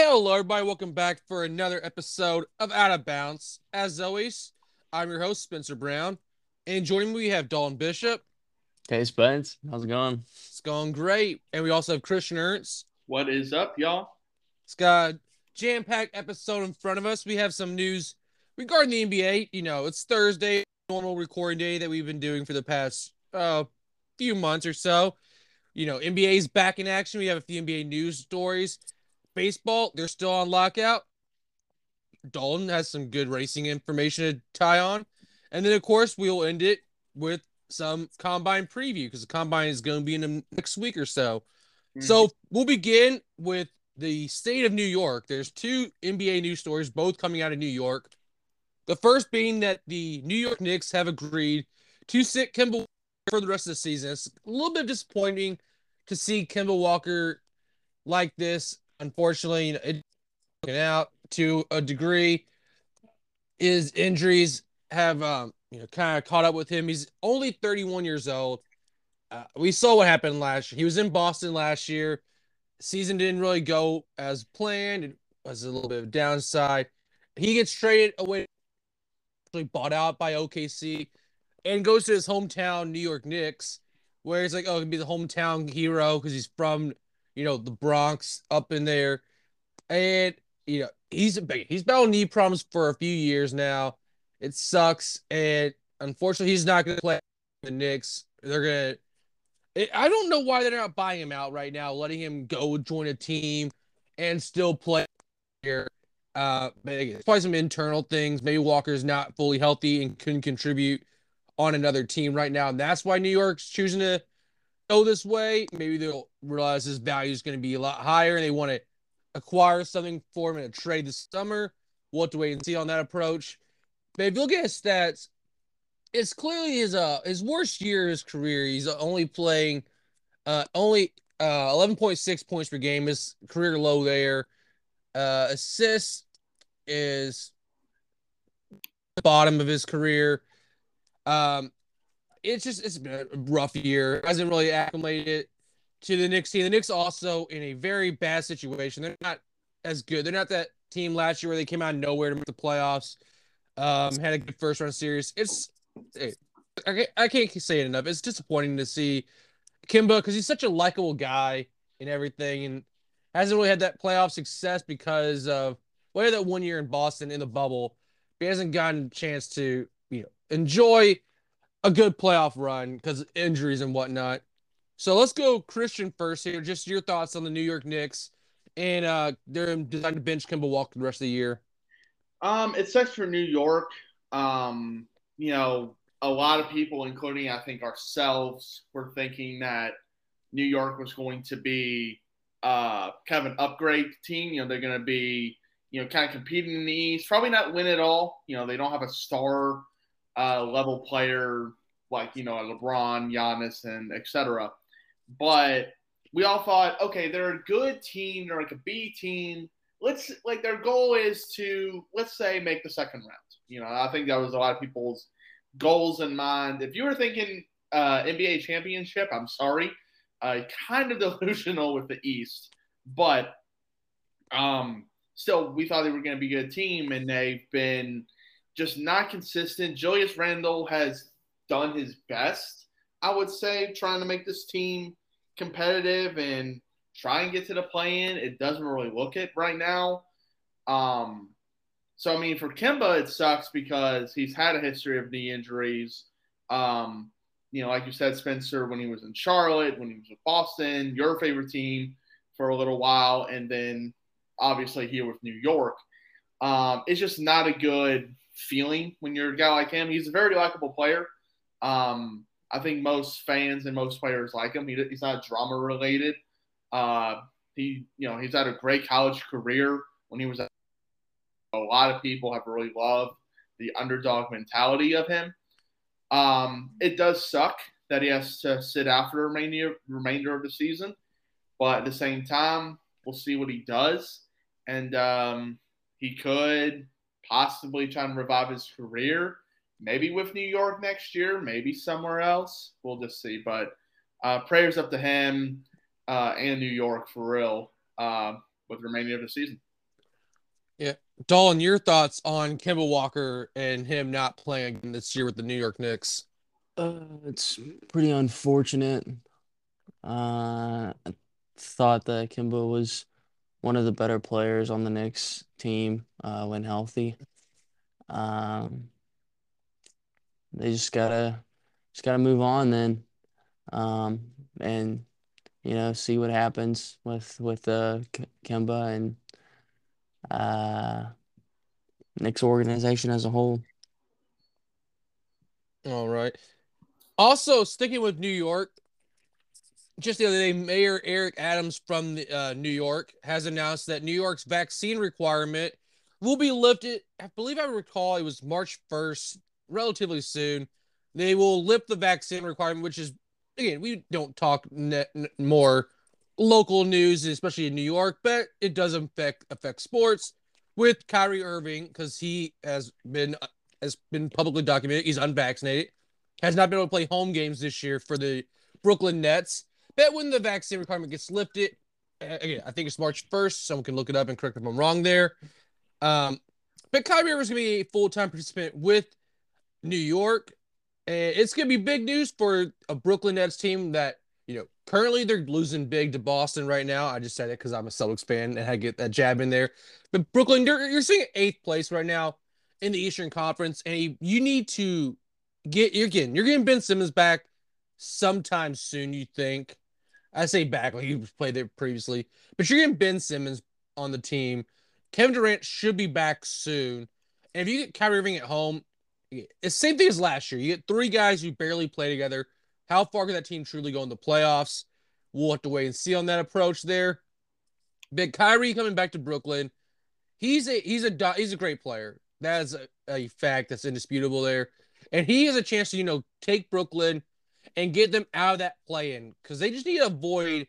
Hello, everybody. Welcome back for another episode of Out of Bounds. As always, I'm your host, Spencer Brown. And joining me, we have Dalton Bishop. Hey, Spence. How's it going? It's going great. And we also have Christian Ernst. What is up, y'all? It's got a jam packed episode in front of us. We have some news regarding the NBA. You know, it's Thursday, normal recording day that we've been doing for the past uh, few months or so. You know, NBA's back in action. We have a few NBA news stories baseball, they're still on lockout. Dalton has some good racing information to tie on. And then, of course, we'll end it with some combine preview because the combine is going to be in the next week or so. Mm-hmm. So we'll begin with the state of New York. There's two NBA news stories, both coming out of New York. The first being that the New York Knicks have agreed to sit Kemba for the rest of the season. It's a little bit disappointing to see Kemba Walker like this unfortunately, it out to a degree. His injuries have um, you know kind of caught up with him. He's only 31 years old. Uh, we saw what happened last year. He was in Boston last year. Season didn't really go as planned. It was a little bit of downside. He gets traded away, actually bought out by OKC, and goes to his hometown, New York Knicks, where he's like, oh, he can be the hometown hero because he's from you know, the Bronx up in there. And, you know, he's he's battling knee problems for a few years now. It sucks. And unfortunately, he's not going to play the Knicks. They're going to. I don't know why they're not buying him out right now, letting him go join a team and still play here. Uh, it's probably some internal things. Maybe Walker's not fully healthy and couldn't contribute on another team right now, and that's why New York's choosing to go this way, maybe they'll realize his value is going to be a lot higher and they want to acquire something for him in a trade this summer. We'll have to wait and see on that approach. But if you look at his stats, it's clearly his uh his worst year of his career. He's only playing uh only uh 11.6 points per game, his career low there. Uh assists is bottom of his career. Um it's just it's been a rough year. Hasn't really acclimated to the Knicks team. The Knicks also in a very bad situation. They're not as good. They're not that team last year where they came out of nowhere to make the playoffs. Um, had a good first round series. It's I can't say it enough. It's disappointing to see Kemba because he's such a likable guy and everything, and hasn't really had that playoff success because of well, that one year in Boston in the bubble. He hasn't gotten a chance to you know enjoy a good playoff run because injuries and whatnot. So let's go Christian first here. Just your thoughts on the New York Knicks and uh they're designed to bench Kemba Walker the rest of the year. Um, it sucks for New York. Um, you know, a lot of people, including I think ourselves, were thinking that New York was going to be uh kind of an upgrade team. You know, they're going to be you know kind of competing in the East. Probably not win it all. You know, they don't have a star uh, level player like you know a LeBron, Giannis, and etc. But we all thought, okay, they're a good team. They're like a B team. Let's like their goal is to let's say make the second round. You know, I think that was a lot of people's goals in mind. If you were thinking uh, NBA championship, I'm sorry, uh, kind of delusional with the East, but um, still, we thought they were going to be a good team, and they've been just not consistent. Julius Randle has done his best, I would say, trying to make this team competitive and try and get to the play in. It doesn't really look it right now. Um, so, I mean, for Kemba, it sucks because he's had a history of knee injuries. Um, you know, like you said, Spencer, when he was in Charlotte, when he was with Boston, your favorite team for a little while, and then obviously here with New York. Um, it's just not a good feeling when you're a guy like him. He's a very likable player. Um, I think most fans and most players like him. He, he's not drama related. Uh, he, you know, he's had a great college career when he was. At, a lot of people have really loved the underdog mentality of him. Um, it does suck that he has to sit out for the remainder remainder of the season, but at the same time, we'll see what he does, and um, he could possibly trying to revive his career. Maybe with New York next year, maybe somewhere else. We'll just see. But uh, prayers up to him uh, and New York for real uh, with the remaining of the season. Yeah, Dolan, your thoughts on Kemba Walker and him not playing this year with the New York Knicks? Uh, it's pretty unfortunate. Uh, I thought that Kemba was one of the better players on the Knicks team uh, when healthy. Um, they just gotta just gotta move on then, um, and you know see what happens with with uh, Kemba and uh, Knicks organization as a whole. All right. Also, sticking with New York, just the other day, Mayor Eric Adams from the, uh, New York has announced that New York's vaccine requirement will be lifted. I believe I recall it was March 1st, relatively soon. They will lift the vaccine requirement, which is, again, we don't talk net, more local news, especially in New York, but it does affect affect sports with Kyrie Irving because he has been has been publicly documented he's unvaccinated, has not been able to play home games this year for the Brooklyn Nets. Bet when the vaccine requirement gets lifted, again, I think it's March 1st. Someone can look it up and correct if I'm wrong there. Um, but Kyrie Irving is going to be a full time participant with New York. And it's going to be big news for a Brooklyn Nets team that, you know, currently they're losing big to Boston right now. I just said it because I'm a Celtics fan and I get that jab in there. But Brooklyn, you're, you're seeing eighth place right now in the Eastern Conference, and you need to get you're getting you're getting Ben Simmons back sometime soon. You think? I say back like he played there previously, but you're getting Ben Simmons on the team. Kevin Durant should be back soon, and if you get Kyrie Irving at home, it's the same thing as last year. You get three guys who barely play together. How far can that team truly go in the playoffs? We'll have to wait and see on that approach there. Big Kyrie coming back to Brooklyn. He's a he's a he's a great player. That is a, a fact that's indisputable there. And he has a chance to, you know, take Brooklyn and get them out of that play in because they just need to avoid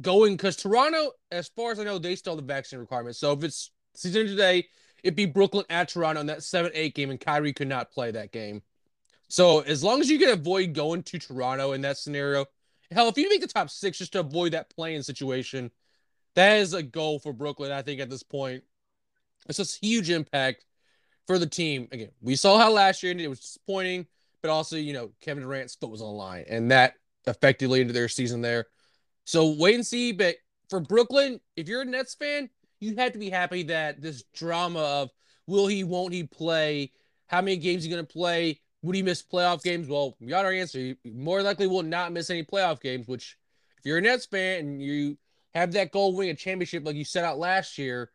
going because Toronto, as far as I know, they still have the vaccine requirement. So if it's season today, it'd be Brooklyn at Toronto in that 7 8 game, and Kyrie could not play that game. So as long as you can avoid going to Toronto in that scenario, hell, if you make the top six just to avoid that playing situation, that is a goal for Brooklyn, I think, at this point. It's a huge impact for the team. Again, we saw how last year ended. It was disappointing, but also, you know, Kevin Durant's foot was on the line, and that effectively into their season there. So wait and see. But for Brooklyn, if you're a Nets fan, you have to be happy that this drama of will he, won't he play, how many games he going to play, would he miss playoff games? Well, we got our answer. He more likely will not miss any playoff games, which if you're a Nets fan and you have that goal win a championship like you set out last year,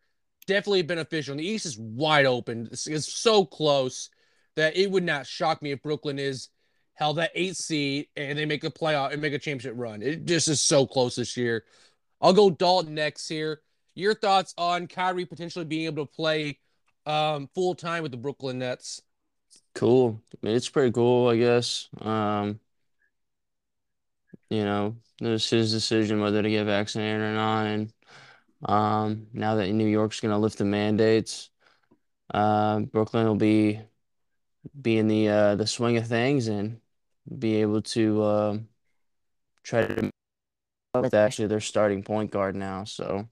definitely beneficial. And the East is wide open. It's, it's, so close that it would not shock me if Brooklyn is held that eight seed and they make a playoff and make a championship run. It just is so close this year. I'll go Dalton next here. Your thoughts on Kyrie potentially being able to play um, full time with the Brooklyn Nets? Cool. I mean, it's pretty cool, I guess. Um, you know, it was his decision whether to get vaccinated or not, and um, now that New York's going to lift the mandates, uh, Brooklyn will be be in the uh, the swing of things and be able to uh, try to with actually their starting point guard now. So,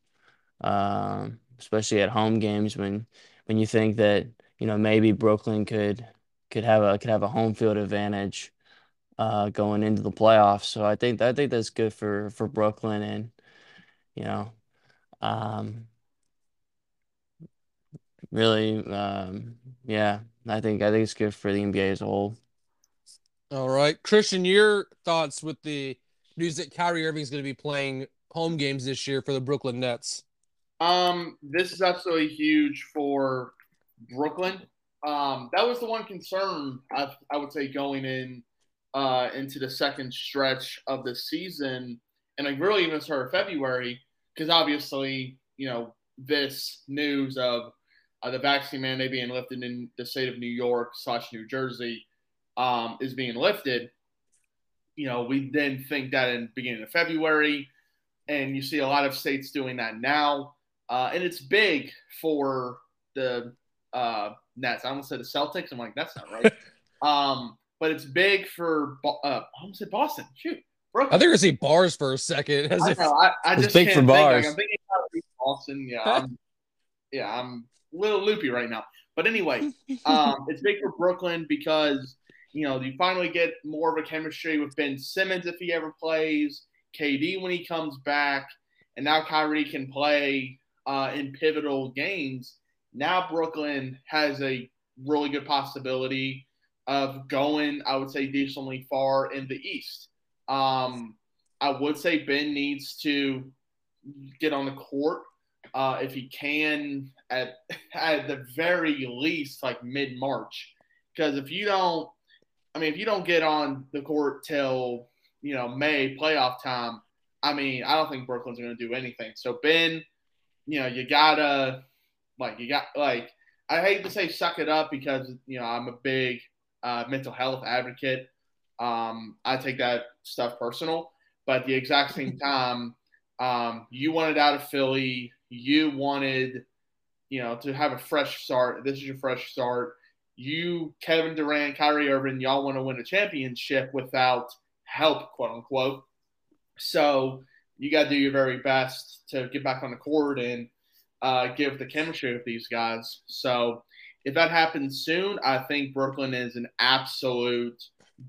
um, especially at home games when when you think that you know maybe Brooklyn could could have a could have a home field advantage uh, going into the playoffs. So I think I think that's good for for Brooklyn and you know um, really, um, yeah, I think I think it's good for the NBA as a whole. All right, Christian, your thoughts with the news that Kyrie Irving is going to be playing home games this year for the Brooklyn Nets? Um, this is absolutely huge for Brooklyn. Um, that was the one concern I, I would say going in uh, into the second stretch of the season, and like really even started February because obviously, you know, this news of uh, the vaccine mandate being lifted in the state of New York slash New Jersey um, is being lifted. You know, we then think that in beginning of February, and you see a lot of states doing that now, uh, and it's big for the uh, Nets. I almost said the Celtics. I'm like, that's not right. um, but it's big for uh, I almost said Boston. Shoot, Brooklyn. I think I see bars for a second. As I, if, know, I, I just big for bars. Like, I'm thinking about Boston. Yeah, yeah, I'm a little loopy right now. But anyway, um, it's big for Brooklyn because you know you finally get more of a chemistry with Ben Simmons if he ever plays, KD when he comes back, and now Kyrie can play uh, in pivotal games. Now Brooklyn has a really good possibility of going, I would say, decently far in the East. Um, I would say Ben needs to get on the court uh, if he can at at the very least like mid March, because if you don't, I mean, if you don't get on the court till you know May playoff time, I mean, I don't think Brooklyn's going to do anything. So Ben, you know, you gotta like you got like I hate to say suck it up because you know I'm a big uh, mental health advocate. Um, I take that stuff personal, but at the exact same time, um, you wanted out of Philly. You wanted, you know, to have a fresh start. This is your fresh start. You, Kevin Durant, Kyrie Irving, y'all want to win a championship without help, quote unquote. So you got to do your very best to get back on the court and uh, give the chemistry of these guys. So if that happens soon, I think Brooklyn is an absolute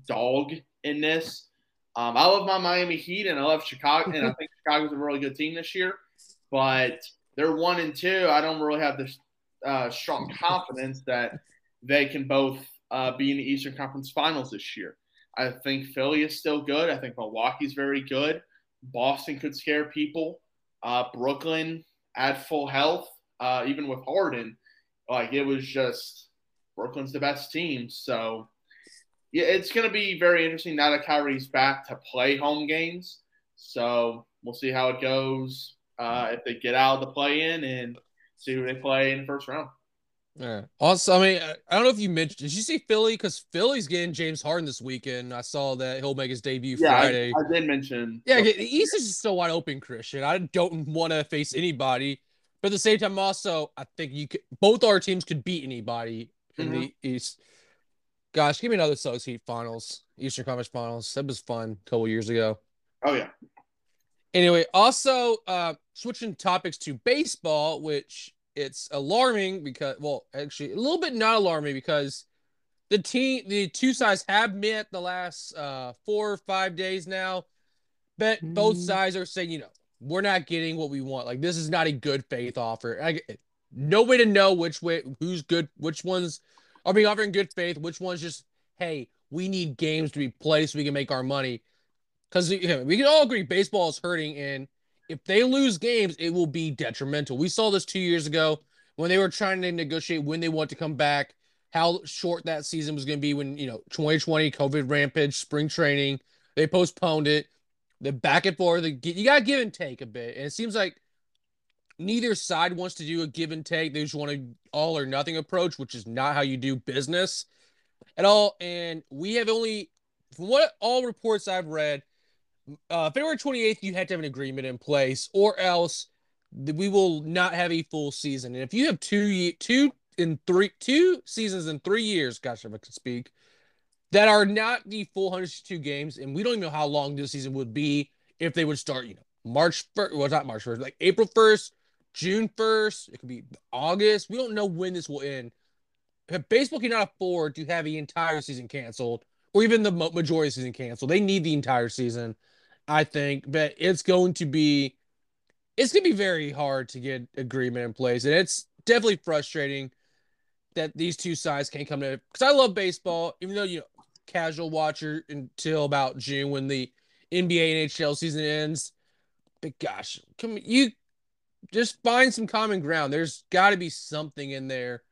dog in this. Um, I love my Miami Heat and I love Chicago, and I think Chicago's a really good team this year. But they're one and two. I don't really have this uh, strong confidence that they can both uh, be in the Eastern Conference Finals this year. I think Philly is still good. I think Milwaukee's very good. Boston could scare people. Uh, Brooklyn at full health, uh, even with Harden, like it was just Brooklyn's the best team. So yeah, it's going to be very interesting now that Kyrie's back to play home games. So we'll see how it goes uh, if they get out of the play in and see who they play in the first round. Yeah. Also, I mean, I don't know if you mentioned. Did you see Philly? Because Philly's getting James Harden this weekend. I saw that he'll make his debut yeah, Friday. I, I did mention. Yeah, the East is still wide open, Christian. I don't want to face anybody, but at the same time, also, I think you could. Both our teams could beat anybody in mm-hmm. the East. Gosh, give me another Celtics Heat Finals, Eastern Conference Finals. That was fun a couple years ago. Oh yeah. Anyway, also uh, switching topics to baseball, which it's alarming because, well, actually, a little bit not alarming because the team, the two sides have met the last uh, four or five days now. But mm. both sides are saying, you know, we're not getting what we want. Like this is not a good faith offer. I, no way to know which way, who's good, which ones are being offered in good faith, which ones just, hey, we need games to be played so we can make our money. Because you know, we can all agree baseball is hurting, and if they lose games, it will be detrimental. We saw this two years ago when they were trying to negotiate when they want to come back, how short that season was going to be when, you know, 2020, COVID rampage, spring training, they postponed it. The back and forth, you got to give and take a bit. And it seems like neither side wants to do a give and take. They just want an all or nothing approach, which is not how you do business at all. And we have only, from what all reports I've read, uh, February 28th, you had to have an agreement in place, or else we will not have a full season. And if you have two, two in three, two seasons in three years, gosh, if I could speak, that are not the full 102 games, and we don't even know how long this season would be if they would start, you know, March 1st, well, not March 1st, like April 1st, June 1st, it could be August. We don't know when this will end. If baseball cannot afford to have the entire season canceled or even the majority the season canceled. They need the entire season. I think, but it's going to be it's going to be very hard to get agreement in place, and it's definitely frustrating that these two sides can't come to. Because I love baseball, even though you know casual watcher until about June when the NBA and NHL season ends. But gosh, come you just find some common ground. There's got to be something in there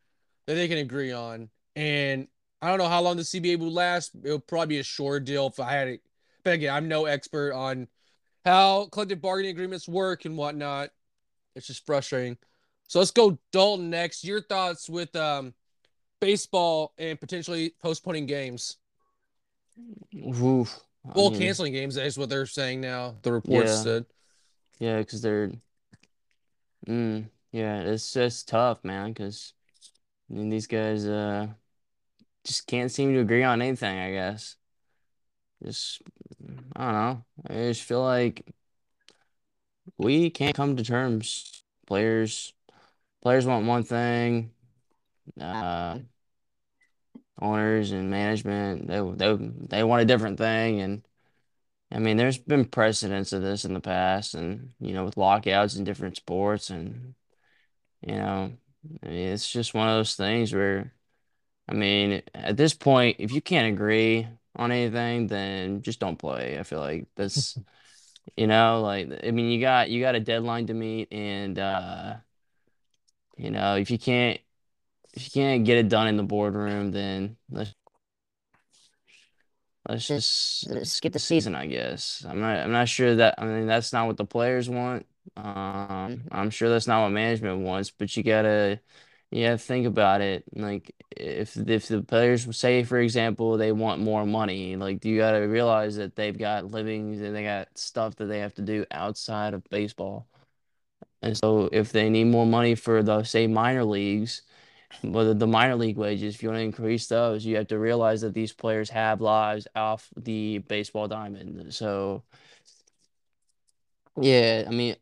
that they can agree on, and I don't know how long the CBA will last. It'll probably be a short deal if I had it again, I'm no expert on how collective bargaining agreements work and whatnot. It's just frustrating. So let's go Dalton next. Your thoughts with um, baseball and potentially postponing games. Oof. Well, mean, canceling games is what they're saying now. The reports yeah. said. Yeah, because they're. Mm, yeah, it's just tough, man. Because I mean, these guys uh just can't seem to agree on anything. I guess. Just I don't know. I just feel like we can't come to terms. Players, players want one thing. Uh, owners and management they they they want a different thing, and I mean, there's been precedents of this in the past, and you know, with lockouts in different sports, and you know, I mean, it's just one of those things where, I mean, at this point, if you can't agree on anything, then just don't play. I feel like that's, you know, like I mean, you got you got a deadline to meet, and uh, you know, if you can't if you can't get it done in the boardroom, then let's let's just skip the season, I guess. I'm not I'm not sure that I mean that's not what the players want. Um, I'm sure that's not what management wants, but you gotta gotta think about it. Like if if the players say, for example, they want more money, like do you gotta realize that they've got livings and they got stuff that they have to do outside of baseball. And so if they need more money for the say minor leagues, but the minor league wages, if you want to increase those, you have to realize that these players have lives off the baseball diamond. So, yeah, I mean,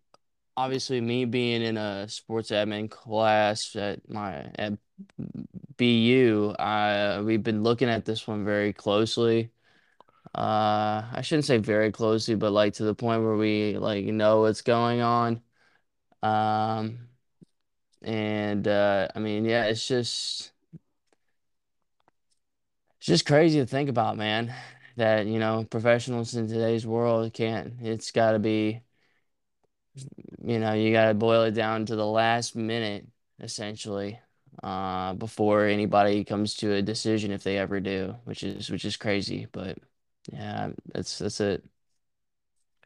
obviously, me being in a sports admin class at my at BU, I we've been looking at this one very closely. Uh, I shouldn't say very closely, but like to the point where we like know what's going on. Um, and uh, I mean, yeah, it's just it's just crazy to think about, man, that, you know, professionals in today's world can't, it's got to be, you know, you got to boil it down to the last minute, essentially, uh, before anybody comes to a decision if they ever do, which is which is crazy. But yeah, that's that's it.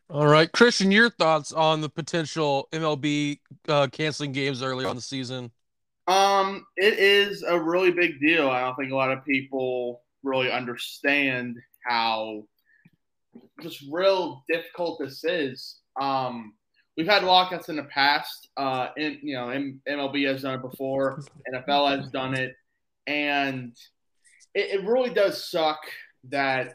All right, Christian, your thoughts on the potential MLB uh, canceling games early on the season? Um, it is a really big deal. I don't think a lot of people really understand how just real difficult this is. Um, we've had lockouts in the past. Uh, in you know, MLB has done it before. NFL has done it, and it, it really does suck that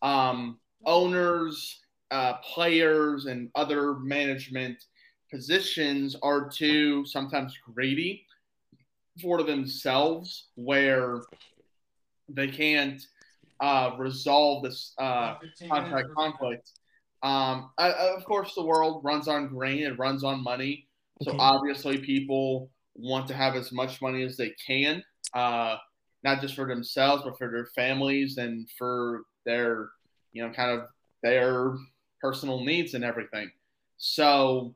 um, owners uh, players and other management positions are too sometimes greedy for themselves, where they can't uh, resolve this uh, contract conflict. Um, of course, the world runs on grain; it runs on money. So okay. obviously, people want to have as much money as they can, uh, not just for themselves, but for their families and for their, you know, kind of their personal needs and everything. So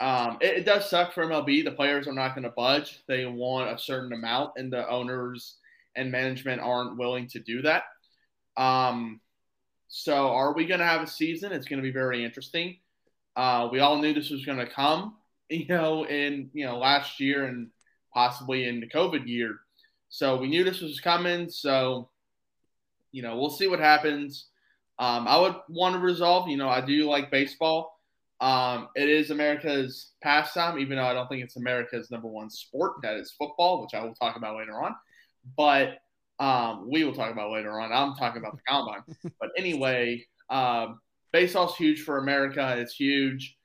um, it, it, does suck for MLB. The players are not going to budge. They want a certain amount, and the owners and management aren't willing to do that. Um, so, are we going to have a season? It's going to be very interesting. Uh, we all knew this was going to come, you know, in you know last year and possibly in the COVID year. So we knew this was coming. So, you know, we'll see what happens. Um, I would want to resolve. You know, I do like baseball. Um, it is America's pastime, even though I don't think it's America's number one sport. That is football, which I will talk about later on. But um, we will talk about later on. I'm talking about the combine. but anyway, um, baseball's huge for America. It's huge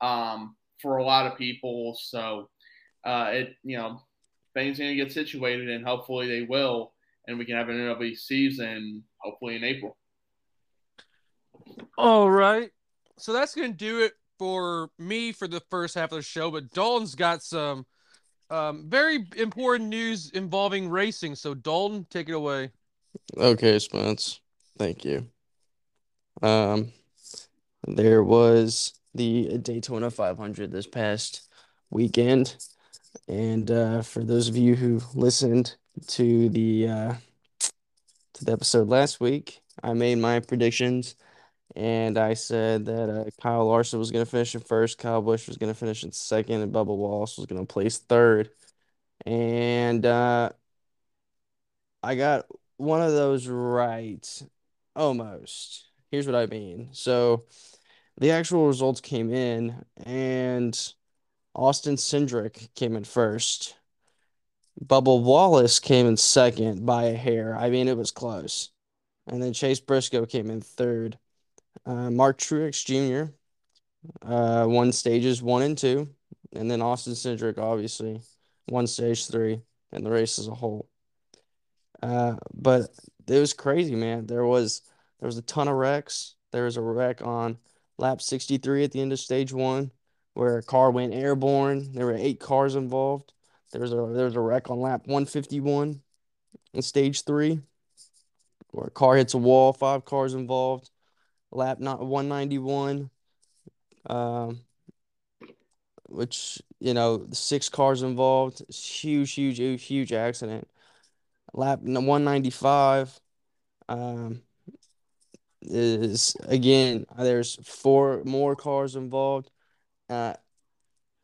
um, for a lot of people. So uh, it, you know, things going to get situated, and hopefully they will, and we can have an MLB season hopefully in April. All right. So that's going to do it for me for the first half of the show. But Dalton's got some um, very important news involving racing. So, Dalton, take it away. Okay, Spence. Thank you. Um, there was the Daytona 500 this past weekend. And uh, for those of you who listened to the uh, to the episode last week, I made my predictions and I said that uh, Kyle Larson was going to finish in first, Kyle Busch was going to finish in second, and Bubba Wallace was going to place third. And uh, I got one of those right, almost. Here's what I mean. So the actual results came in, and Austin Cindric came in first. Bubba Wallace came in second by a hair. I mean, it was close. And then Chase Briscoe came in third. Uh, Mark Truex Jr. Uh, won stages one and two. and then Austin Cindric obviously won stage three and the race as a whole. Uh, but it was crazy, man. There was there was a ton of wrecks. There was a wreck on lap 63 at the end of stage one where a car went airborne. There were eight cars involved. There was a there was a wreck on lap 151 in stage three where a car hits a wall, five cars involved. Lap not 191. Um, which you know six cars involved huge huge huge accident lap 195 um is again there's four more cars involved uh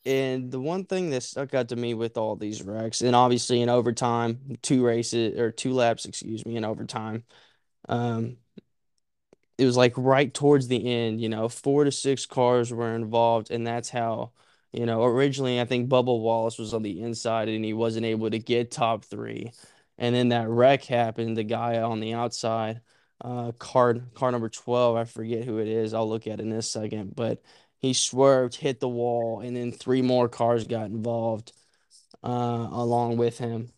and the one thing that stuck out to me with all these wrecks and obviously in overtime two races or two laps excuse me in overtime um it was like right towards the end you know four to six cars were involved and that's how you know, originally I think Bubba Wallace was on the inside and he wasn't able to get top three. And then that wreck happened, the guy on the outside, uh card car number 12, I forget who it is. I'll look at it in a second, but he swerved, hit the wall, and then three more cars got involved uh along with him.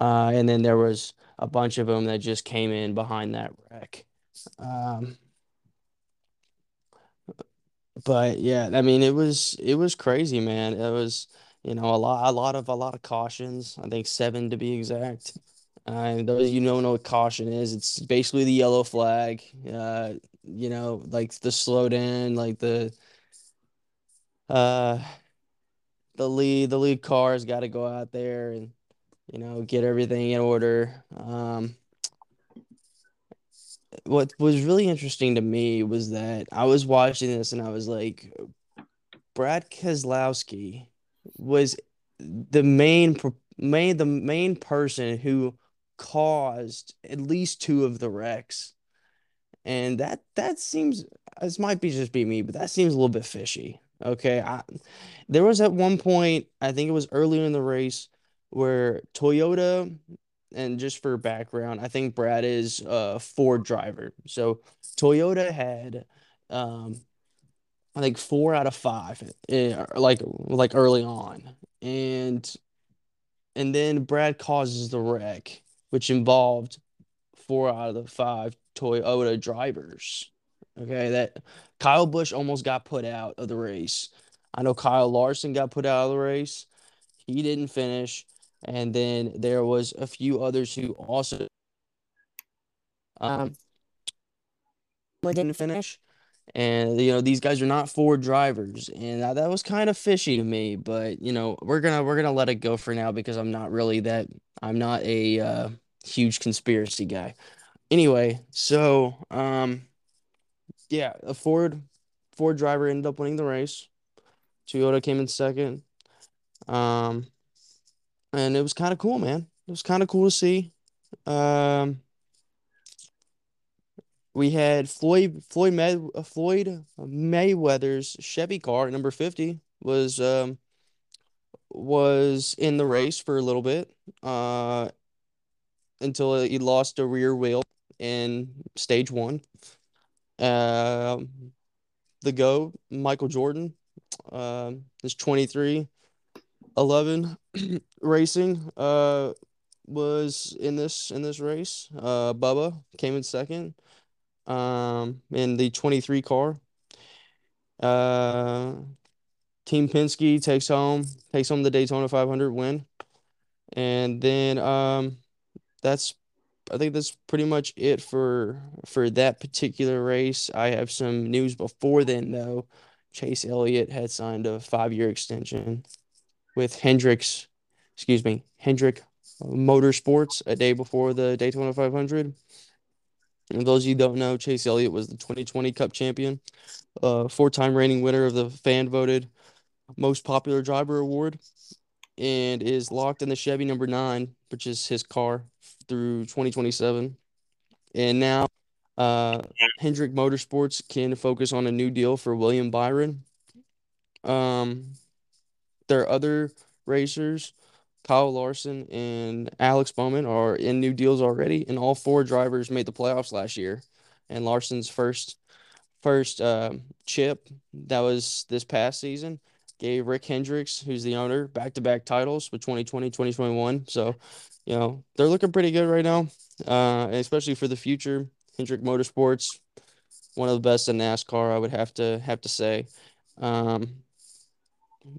Uh and then there was a bunch of them that just came in behind that wreck. Um but yeah, I mean, it was it was crazy, man. It was, you know, a lot a lot of a lot of cautions. I think seven to be exact. And those you don't know what caution is, it's basically the yellow flag. Uh, you know, like the slow down, like the uh the lead the lead car's got to go out there and you know get everything in order. Um, what was really interesting to me was that I was watching this and I was like, Brad Keselowski was the main main the main person who caused at least two of the wrecks, and that that seems this might be just be me, but that seems a little bit fishy. Okay, I, there was at one point I think it was earlier in the race where Toyota and just for background, I think Brad is a Ford driver. So Toyota had um I think four out of five, eh, like like early on, and and then Brad causes the wreck, which involved four out of the five Toyota drivers. Okay, that Kyle Busch almost got put out of the race. I know Kyle Larson got put out of the race. He didn't finish. And then there was a few others who also um didn't finish. And you know, these guys are not Ford drivers. And that, that was kind of fishy to me, but you know, we're gonna we're gonna let it go for now because I'm not really that I'm not a uh, huge conspiracy guy. Anyway, so um yeah, a Ford Ford driver ended up winning the race. Toyota came in second. Um and it was kind of cool, man. It was kind of cool to see. Um, we had Floyd Floyd uh, Floyd Mayweather's Chevy car number 50 was um was in the race for a little bit uh until he lost a rear wheel in stage 1. Um the go Michael Jordan um is 23 11 Racing uh was in this in this race. Uh Bubba came in second um in the 23 car. Uh Team Penske takes home takes home the Daytona 500 win. And then um that's I think that's pretty much it for for that particular race. I have some news before then though. Chase Elliott had signed a 5-year extension with Hendricks, excuse me, Hendrick Motorsports a day before the Daytona 500. And those of you don't know, Chase Elliott was the 2020 Cup champion, uh, four-time reigning winner of the fan-voted most popular driver award, and is locked in the Chevy number nine, which is his car through 2027. And now, uh, Hendrick Motorsports can focus on a new deal for William Byron. Um, their other racers, Kyle Larson and Alex Bowman, are in new deals already, and all four drivers made the playoffs last year. And Larson's first first uh, chip that was this past season. gave Rick Hendricks, who's the owner, back to back titles with 2020, 2021. So, you know, they're looking pretty good right now, uh, especially for the future. Hendrick Motorsports, one of the best in NASCAR, I would have to have to say. Um,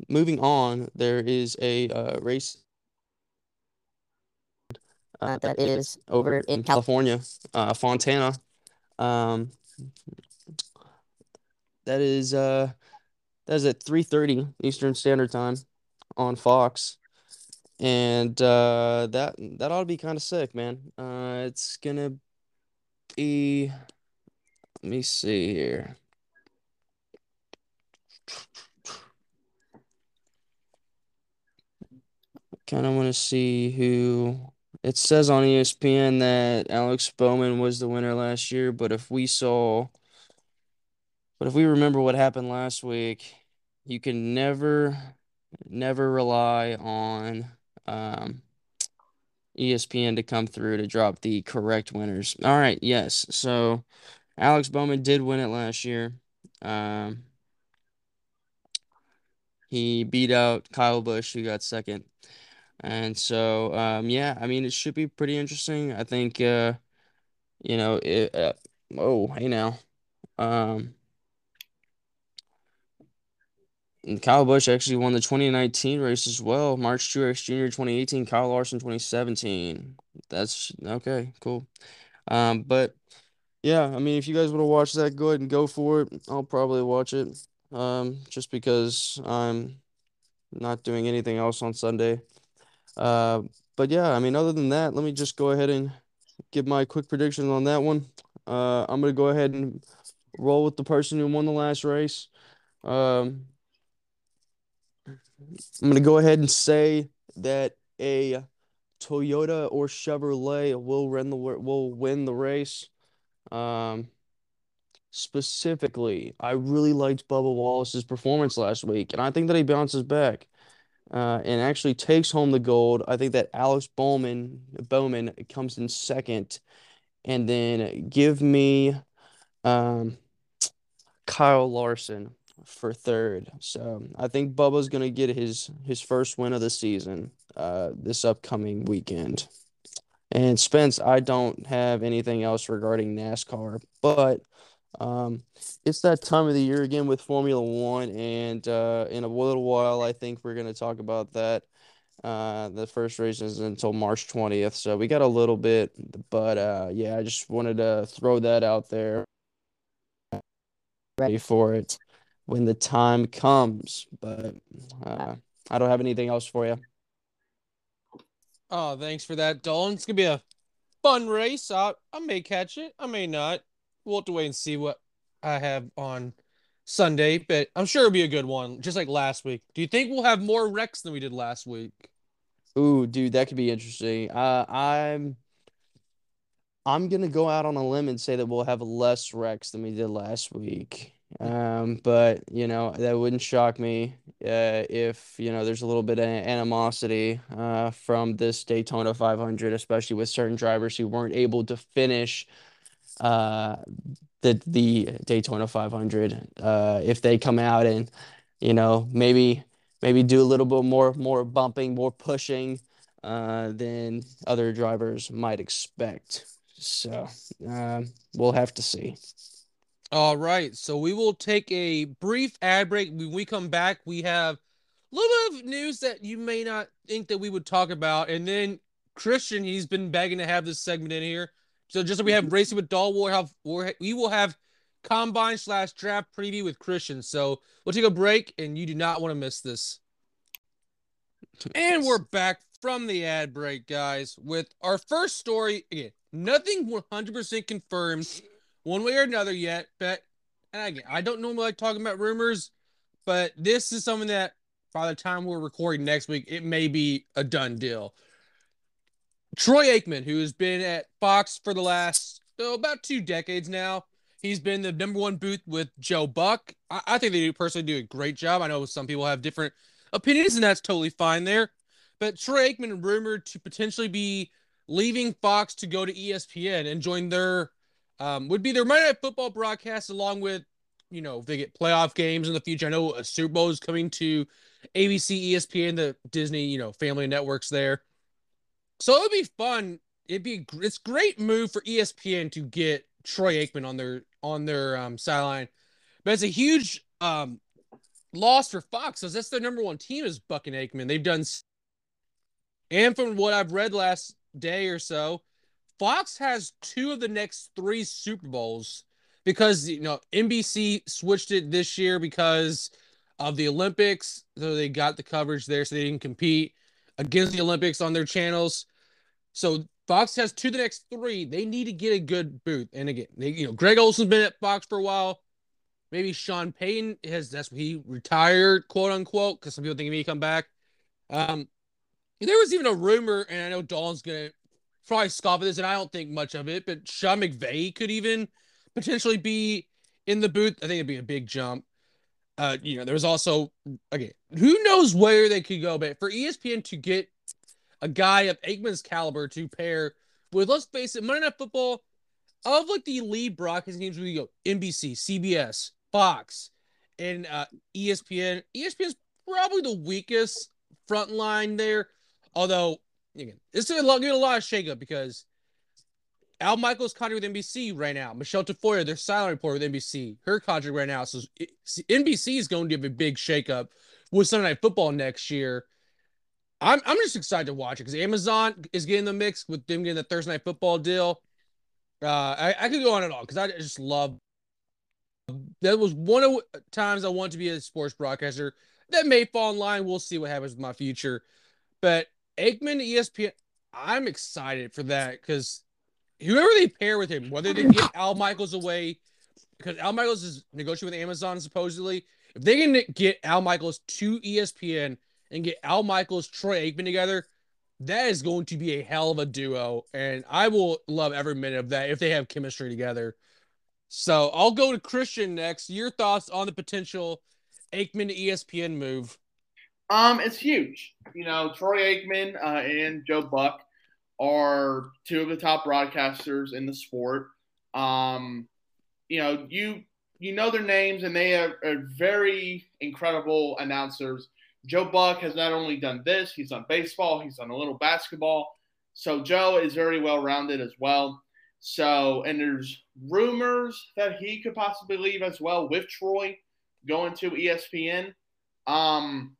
moving on, there is a uh, race uh, that is over in California, uh, Fontana. Um, that is uh, that is at three thirty Eastern Standard Time on Fox, and uh, that that ought to be kind of sick, man. Uh, it's gonna be. Let me see here. Kind of want to see who. It says on ESPN that Alex Bowman was the winner last year, but if we saw, but if we remember what happened last week, you can never, never rely on um, ESPN to come through to drop the correct winners. All right, yes. So Alex Bowman did win it last year. Um, he beat out Kyle Busch, who got second. And so, um, yeah, I mean, it should be pretty interesting. I think, uh, you know, it, uh, oh, hey now. Um, Kyle Busch actually won the 2019 race as well. Mark Truex Jr. 2018, Kyle Larson 2017. That's okay, cool. Um, but yeah, I mean, if you guys want to watch that, go ahead and go for it. I'll probably watch it. Um, just because I'm not doing anything else on Sunday. Uh, but yeah, I mean, other than that, let me just go ahead and give my quick predictions on that one. Uh, I'm gonna go ahead and roll with the person who won the last race. Um, I'm gonna go ahead and say that a Toyota or Chevrolet will win the will win the race. Um, specifically, I really liked Bubba Wallace's performance last week, and I think that he bounces back uh, and actually takes home the gold. I think that Alex Bowman Bowman comes in second, and then give me um, Kyle Larson for third. So I think Bubba's gonna get his his first win of the season uh, this upcoming weekend. And Spence, I don't have anything else regarding NASCAR, but um, it's that time of the year again with Formula One, and uh, in a little while, I think we're going to talk about that. Uh, the first race is until March 20th, so we got a little bit, but uh, yeah, I just wanted to throw that out there. Ready for it when the time comes, but uh, I don't have anything else for you. Oh, thanks for that, Dolan. It's gonna be a fun race. I, I may catch it, I may not we'll have to wait and see what I have on Sunday, but I'm sure it'll be a good one, just like last week. Do you think we'll have more wrecks than we did last week? Ooh, dude, that could be interesting. Uh, I'm I'm gonna go out on a limb and say that we'll have less wrecks than we did last week. Um, but you know that wouldn't shock me uh, if you know there's a little bit of animosity uh, from this Daytona 500, especially with certain drivers who weren't able to finish uh, the the Daytona 500 uh, if they come out and you know maybe maybe do a little bit more more bumping, more pushing uh, than other drivers might expect. So uh, we'll have to see. All right, so we will take a brief ad break. When we come back, we have a little bit of news that you may not think that we would talk about, and then Christian, he's been begging to have this segment in here. So just so we have racing with Doll, we'll have we will have combine slash draft preview with Christian. So we'll take a break, and you do not want to miss this. And we're back from the ad break, guys, with our first story. Again, nothing 100% confirmed one way or another yet, but and again, I don't normally like talking about rumors, but this is something that by the time we're recording next week, it may be a done deal. Troy Aikman, who has been at Fox for the last oh, about two decades now. He's been the number one booth with Joe Buck. I, I think they do personally do a great job. I know some people have different opinions, and that's totally fine there. But Troy Aikman rumored to potentially be leaving Fox to go to ESPN and join their um, would be their Monday Night Football broadcast along with you know, if they get playoff games in the future. I know a Super Bowl is coming to ABC, ESPN, the Disney, you know, family networks there. So it'd be fun. It'd be it's great move for ESPN to get Troy Aikman on their on their um, sideline, but it's a huge um, loss for Fox because that's their number one team is Buck and Aikman. They've done, and from what I've read last day or so, Fox has two of the next three Super Bowls because you know NBC switched it this year because of the Olympics, so they got the coverage there, so they didn't compete against the Olympics on their channels. So Fox has two the next three. They need to get a good booth. And again, they, you know, Greg Olsen's been at Fox for a while. Maybe Sean Payton has that's he retired, quote unquote, because some people think he may come back. Um, there was even a rumor, and I know Dawn's gonna probably scoff at this, and I don't think much of it, but Sean McVay could even potentially be in the booth. I think it'd be a big jump. Uh, you know, there's also again, who knows where they could go, but for ESPN to get a guy of Aikman's caliber to pair with, let's face it, Monday Night Football, of like the lead broadcasting games, we go NBC, CBS, Fox, and uh, ESPN. ESPN is probably the weakest front line there. Although, again, it's a lot, a lot of shakeup because Al Michaels contract with NBC right now. Michelle Tafoya, their silent reporter with NBC, her contract right now. So NBC is going to have a big shakeup with Sunday Night Football next year. I'm I'm just excited to watch it because Amazon is getting the mix with them getting the Thursday Night Football deal. Uh, I, I could go on and on because I just love. That was one of the times I want to be a sports broadcaster. That may fall in line. We'll see what happens with my future. But Aikman ESPN, I'm excited for that because whoever they pair with him, whether they get Al Michaels away, because Al Michaels is negotiating with Amazon supposedly. If they can get Al Michaels to ESPN and get Al Michaels, Troy Aikman together, that is going to be a hell of a duo. And I will love every minute of that if they have chemistry together. So I'll go to Christian next. Your thoughts on the potential Aikman ESPN move? Um, it's huge. You know, Troy Aikman uh, and Joe Buck are two of the top broadcasters in the sport. Um, you know, you you know their names, and they are, are very incredible announcers Joe Buck has not only done this, he's done baseball, he's done a little basketball. So Joe is very well rounded as well. So, and there's rumors that he could possibly leave as well with Troy going to ESPN. Um,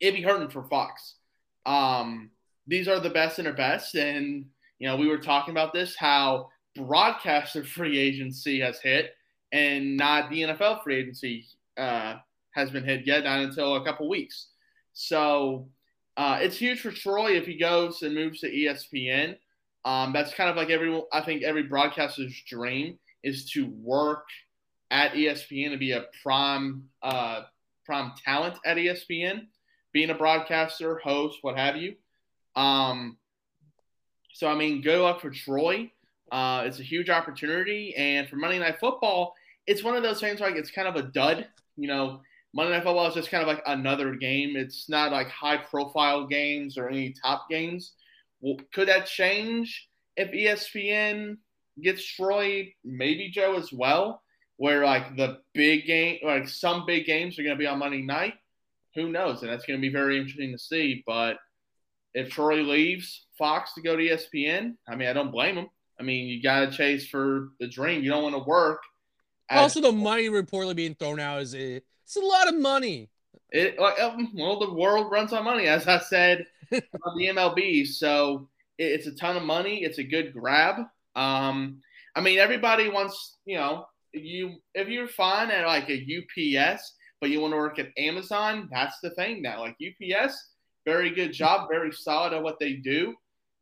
it'd be hurting for Fox. Um, these are the best and their best. And, you know, we were talking about this how broadcaster free agency has hit and not the NFL free agency uh, has been hit yet, not until a couple weeks. So uh, it's huge for Troy if he goes and moves to ESPN. Um, that's kind of like everyone. I think every broadcaster's dream is to work at ESPN and be a prime uh, prime talent at ESPN, being a broadcaster, host, what have you. Um, so I mean, good luck for Troy. Uh, it's a huge opportunity, and for Monday Night Football, it's one of those things like it's kind of a dud. You know, Monday Night Football is just kind of like another game. It's not like high profile games or any top games. Well, could that change if ESPN gets Troy, maybe Joe as well, where like the big game, like some big games are going to be on Monday night? Who knows? And that's going to be very interesting to see. But if Troy leaves Fox to go to ESPN, I mean, I don't blame him. I mean, you got to chase for the dream. You don't want to work. Also, the money reportedly being thrown out is a it's a lot of money. It um, well, the world runs on money, as I said about the MLB. So it's a ton of money. It's a good grab. Um, I mean, everybody wants you know you if you're fine at like a UPS, but you want to work at Amazon, that's the thing now. Like UPS, very good job, very solid at what they do.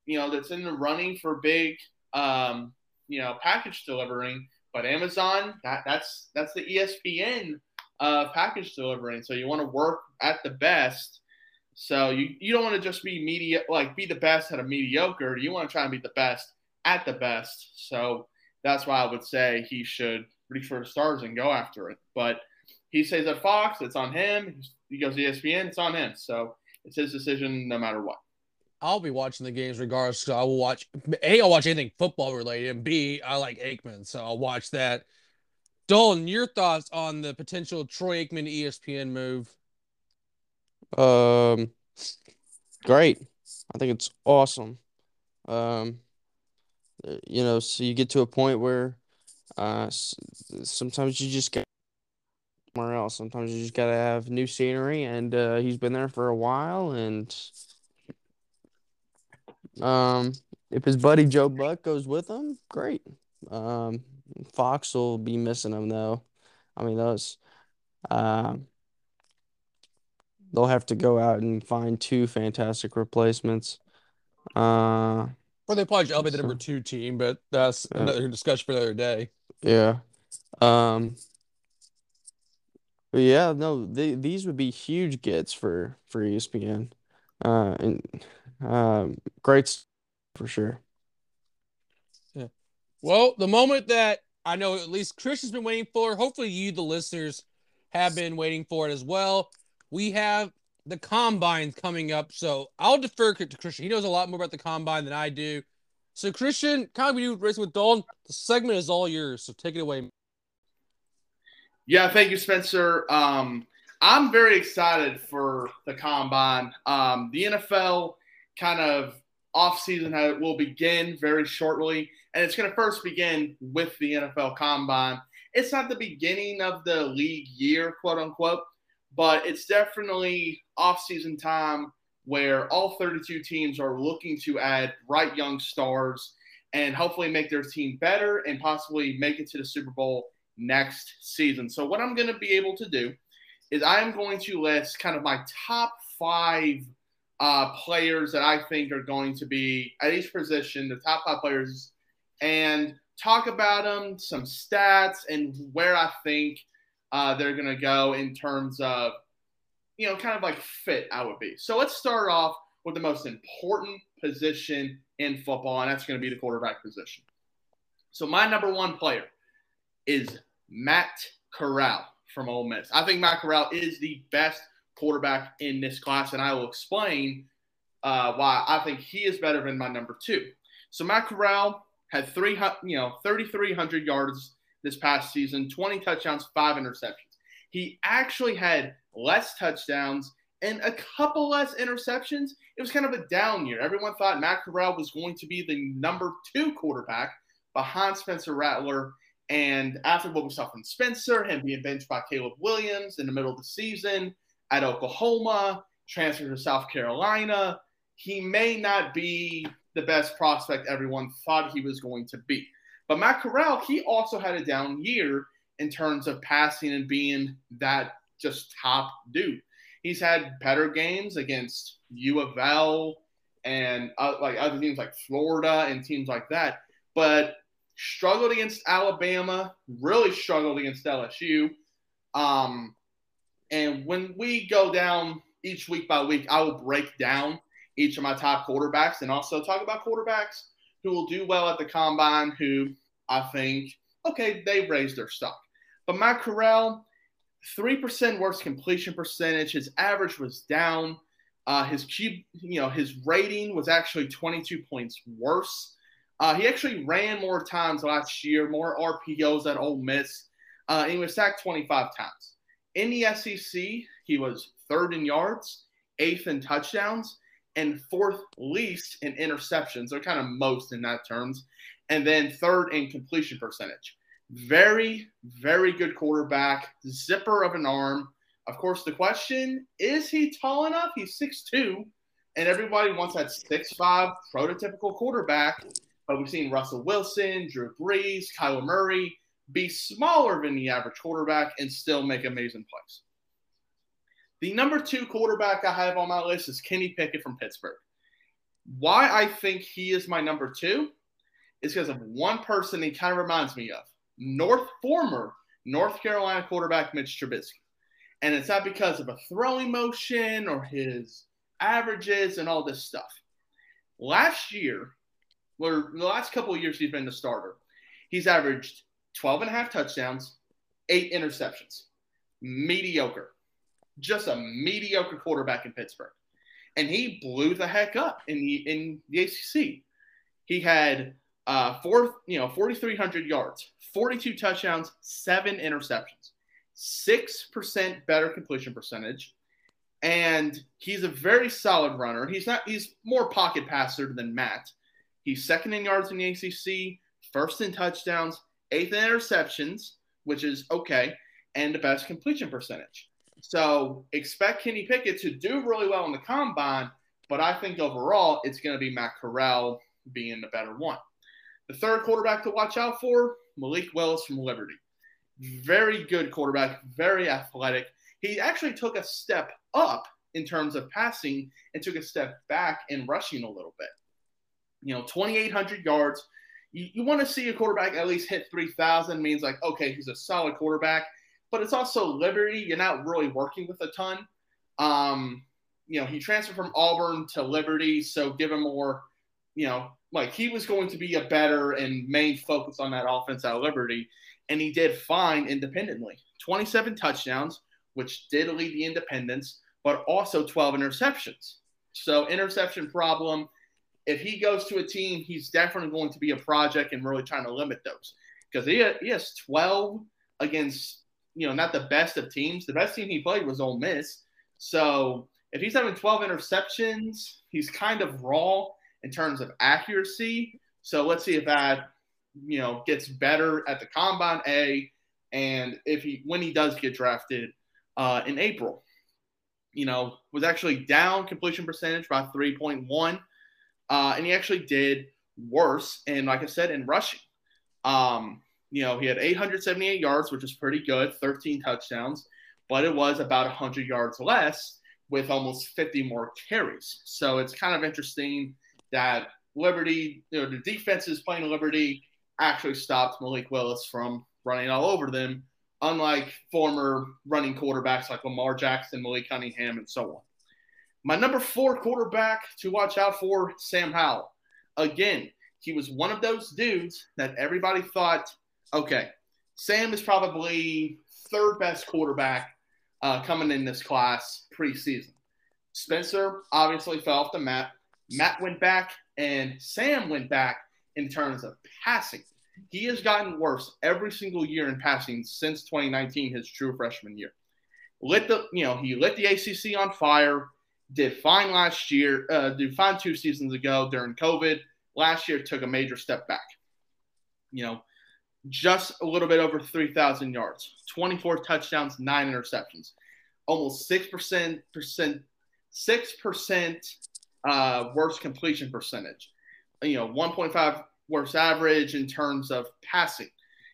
You know, that's in the running for big, um, you know, package delivering. But Amazon, that that's that's the ESPN uh, package delivering. So you want to work at the best. So you, you don't want to just be media like be the best at a mediocre. You want to try and be the best at the best. So that's why I would say he should reach for the stars and go after it. But he says at Fox, it's on him. He goes to ESPN, it's on him. So it's his decision no matter what. I'll be watching the games regardless. So I will watch A, I'll watch anything football related, and B, I like Aikman, so I'll watch that Dalton, your thoughts on the potential Troy Aikman ESPN move? Um, great. I think it's awesome. Um, you know, so you get to a point where, uh, sometimes you just get somewhere else. Sometimes you just gotta have new scenery, and uh, he's been there for a while, and um, if his buddy Joe Buck goes with him, great. Um, Fox will be missing him though. I mean, those, um, they'll have to go out and find two fantastic replacements. Uh, or they probably should be the number two team, but that's Yeah. another discussion for another day. yeah. Um, yeah, no, they, these would be huge gets for for ESPN. Uh, and um, great for sure. Well, the moment that I know at least Christian's been waiting for, hopefully you, the listeners, have been waiting for it as well. We have the combine coming up, so I'll defer to Christian. He knows a lot more about the combine than I do. So, Christian, kind of we do racing with Dalton. The segment is all yours, so take it away. Yeah, thank you, Spencer. Um, I'm very excited for the combine. Um, the NFL kind of offseason will begin very shortly, and it's going to first begin with the NFL combine. It's not the beginning of the league year, quote unquote, but it's definitely offseason time where all 32 teams are looking to add bright young stars and hopefully make their team better and possibly make it to the Super Bowl next season. So, what I'm going to be able to do is I am going to list kind of my top five uh, players that I think are going to be at each position, the top five players, and talk about them, some stats, and where I think uh, they're going to go in terms of, you know, kind of like fit I would be. So, let's start off with the most important position in football, and that's going to be the quarterback position. So, my number one player is Matt Corral from Ole Miss. I think Matt Corral is the best quarterback in this class, and I will explain uh, why I think he is better than my number two. So Matt Corral had three, you know, 3,300 yards this past season, 20 touchdowns, five interceptions. He actually had less touchdowns and a couple less interceptions. It was kind of a down year. Everyone thought Matt Corral was going to be the number two quarterback behind Spencer Rattler. And after what we saw from Spencer, him being benched by Caleb Williams in the middle of the season at Oklahoma, transferred to South Carolina, he may not be the best prospect everyone thought he was going to be. But Matt Corral, he also had a down year in terms of passing and being that just top dude. He's had better games against U of L and uh, like other teams like Florida and teams like that, but struggled against Alabama, really struggled against LSU. Um, and when we go down each week by week, I will break down each of my top quarterbacks and also talk about quarterbacks who will do well at the combine who I think, okay, they've raised their stock. But Matt Corral, 3% worse completion percentage. His average was down. Uh, his cube, you know, his rating was actually 22 points worse. Uh, he actually ran more times last year, more RPOs at Ole Miss. Uh, and he was sacked 25 times. In the SEC, he was third in yards, eighth in touchdowns, and fourth least in interceptions. They're kind of most in that terms. And then third in completion percentage. Very, very good quarterback, zipper of an arm. Of course, the question is he tall enough? He's 6'2, and everybody wants that 6'5 prototypical quarterback. But we've seen Russell Wilson, Drew Brees, Kyler Murray be smaller than the average quarterback and still make amazing plays. The number two quarterback I have on my list is Kenny Pickett from Pittsburgh. Why I think he is my number two is because of one person he kind of reminds me of North former North Carolina quarterback Mitch Trubisky. And it's not because of a throwing motion or his averages and all this stuff. Last year, or the last couple of years he's been the starter, he's averaged 12 and a half touchdowns, eight interceptions. Mediocre. Just a mediocre quarterback in Pittsburgh. And he blew the heck up in the in the ACC. He had uh, four, you know, 4,300 yards, 42 touchdowns, seven interceptions, 6% better completion percentage. And he's a very solid runner. He's not, he's more pocket passer than Matt. He's second in yards in the ACC, first in touchdowns, eighth in interceptions, which is okay, and the best completion percentage. So expect Kenny Pickett to do really well in the combine, but I think overall it's going to be Matt Corral being the better one. The third quarterback to watch out for, Malik Willis from Liberty. Very good quarterback, very athletic. He actually took a step up in terms of passing and took a step back in rushing a little bit. You know, 2,800 yards. You, you want to see a quarterback at least hit 3,000 means like, okay, he's a solid quarterback but it's also Liberty. You're not really working with a ton. Um, you know, he transferred from Auburn to Liberty, so give him more, you know, like he was going to be a better and main focus on that offense at Liberty, and he did fine independently. 27 touchdowns, which did lead the independents, but also 12 interceptions. So interception problem. If he goes to a team, he's definitely going to be a project and really trying to limit those because he, he has 12 against you know, not the best of teams. The best team he played was Ole Miss. So if he's having 12 interceptions, he's kind of raw in terms of accuracy. So let's see if that, you know, gets better at the combine A, and if he when he does get drafted uh, in April, you know, was actually down completion percentage by 3.1, uh, and he actually did worse. And like I said, in rushing. Um, you know, he had 878 yards, which is pretty good, 13 touchdowns, but it was about 100 yards less with almost 50 more carries. So it's kind of interesting that Liberty, you know, the defenses playing Liberty actually stopped Malik Willis from running all over them, unlike former running quarterbacks like Lamar Jackson, Malik Cunningham, and so on. My number four quarterback to watch out for, Sam Howell. Again, he was one of those dudes that everybody thought okay, Sam is probably third best quarterback uh, coming in this class preseason. Spencer obviously fell off the map. Matt went back, and Sam went back in terms of passing. He has gotten worse every single year in passing since 2019, his true freshman year. Lit the, you know, he lit the ACC on fire. Did fine last year. Uh, did fine two seasons ago during COVID. Last year took a major step back. You know, just a little bit over 3,000 yards, 24 touchdowns, nine interceptions, almost 6%, percent, 6% uh, worse completion percentage. You know, 1.5 worse average in terms of passing.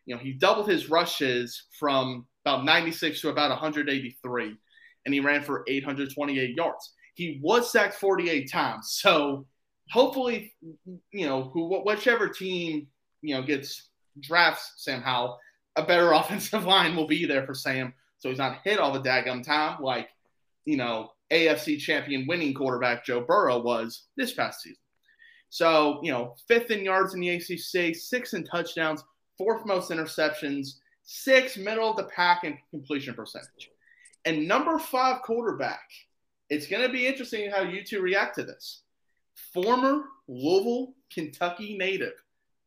You know, he doubled his rushes from about 96 to about 183, and he ran for 828 yards. He was sacked 48 times. So hopefully, you know, who, whichever team, you know, gets drafts Sam Howell, a better offensive line will be there for Sam, so he's not hit all the daggum time like you know AFC champion winning quarterback Joe Burrow was this past season. So you know fifth in yards in the ACC, sixth in touchdowns, fourth most interceptions, sixth middle of the pack in completion percentage, and number five quarterback. It's going to be interesting how you two react to this. Former Louisville, Kentucky native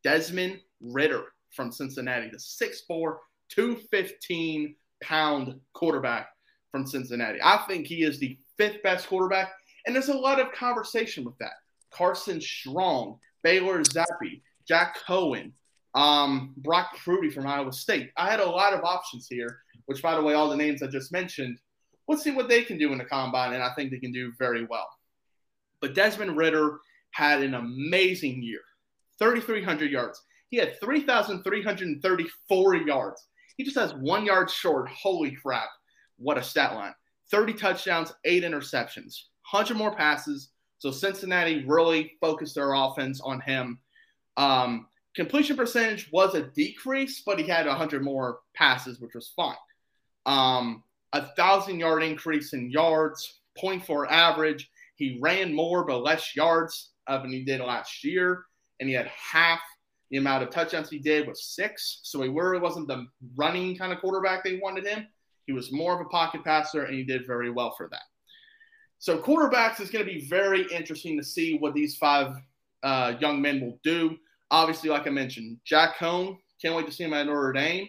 Desmond Ridder from Cincinnati, the 6'4, 215 pound quarterback from Cincinnati. I think he is the fifth best quarterback, and there's a lot of conversation with that. Carson Strong, Bailey Zappe, Jack Coan, um, Brock Purdy from Iowa State. I had a lot of options here, which, by the way, all the names I just mentioned, let's see what they can do in the combine, and I think they can do very well. But Desmond Ridder had an amazing year 3,300 yards, he had 3,334 yards. He just has one yard short. Holy crap. What a stat line. 30 touchdowns, eight interceptions, 100 more passes. So Cincinnati really focused their offense on him. Um, completion percentage was a decrease, but he had 100 more passes, which was fine. Um, a thousand yard increase in yards, 0.4 average. He ran more but less yards than he did last year, and he had half the amount of touchdowns he did was six. So he really wasn't the running kind of quarterback they wanted him. He was more of a pocket passer, and he did very well for that. So quarterbacks is going to be very interesting to see what these five uh, young men will do. Obviously, like I mentioned, Jack Coan, can't wait to see him at Notre Dame.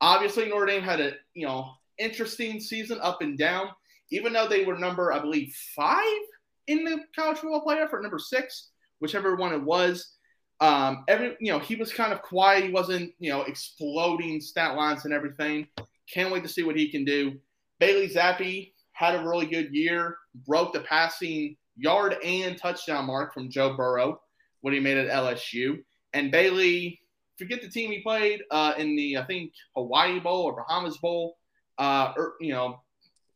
Obviously, Notre Dame had a you know interesting season up and down. Even though they were number, I believe, five in the college football playoff or number six, whichever one it was. Um, every you know, he was kind of quiet. He wasn't, you know, exploding stat lines and everything. Can't wait to see what he can do. Bailey Zappe had a really good year, broke the passing yard and touchdown mark from Joe Burrow when he made it LSU. And Bailey, forget the team he played uh, in the I think Hawaii Bowl or Bahamas Bowl, uh, or, er, you know,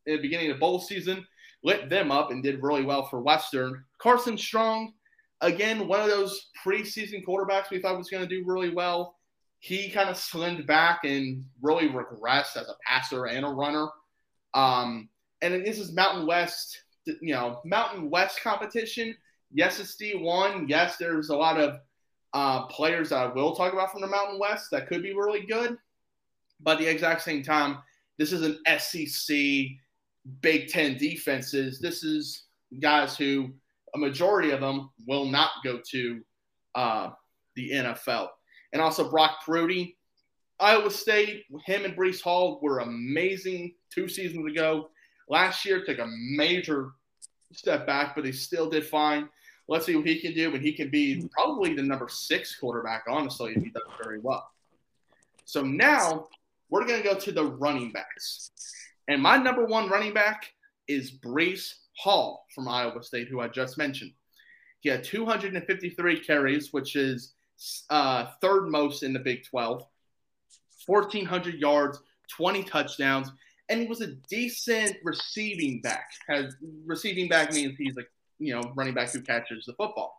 in the beginning of bowl season, lit them up and did really well for Western. Carson Strong, again, one of those preseason quarterbacks we thought was going to do really well. He kind of slimmed back and really regressed as a passer and a runner. Um, and this is Mountain West, you know, Mountain West competition. Yes, it's D1. Yes, there's a lot of uh, players that I will talk about from the Mountain West that could be really good. But the exact same time, this is an SEC Big Ten defenses. This is guys who a majority of them will not go to uh, the NFL. And also Brock Purdy, Iowa State, him and Breece Hall were amazing two seasons ago. Last year took a major step back, but he still did fine. Let's see what he can do, and he can be probably the number six quarterback, honestly, if he does very well. So now we're going to go to the running backs. And my number one running back is Breece Hall from Iowa State, who I just mentioned. He had 253 carries, which is uh, third most in the Big 12, 1,400 yards, 20 touchdowns, and he was a decent receiving back. Has receiving back means he's like you know running back who catches the football.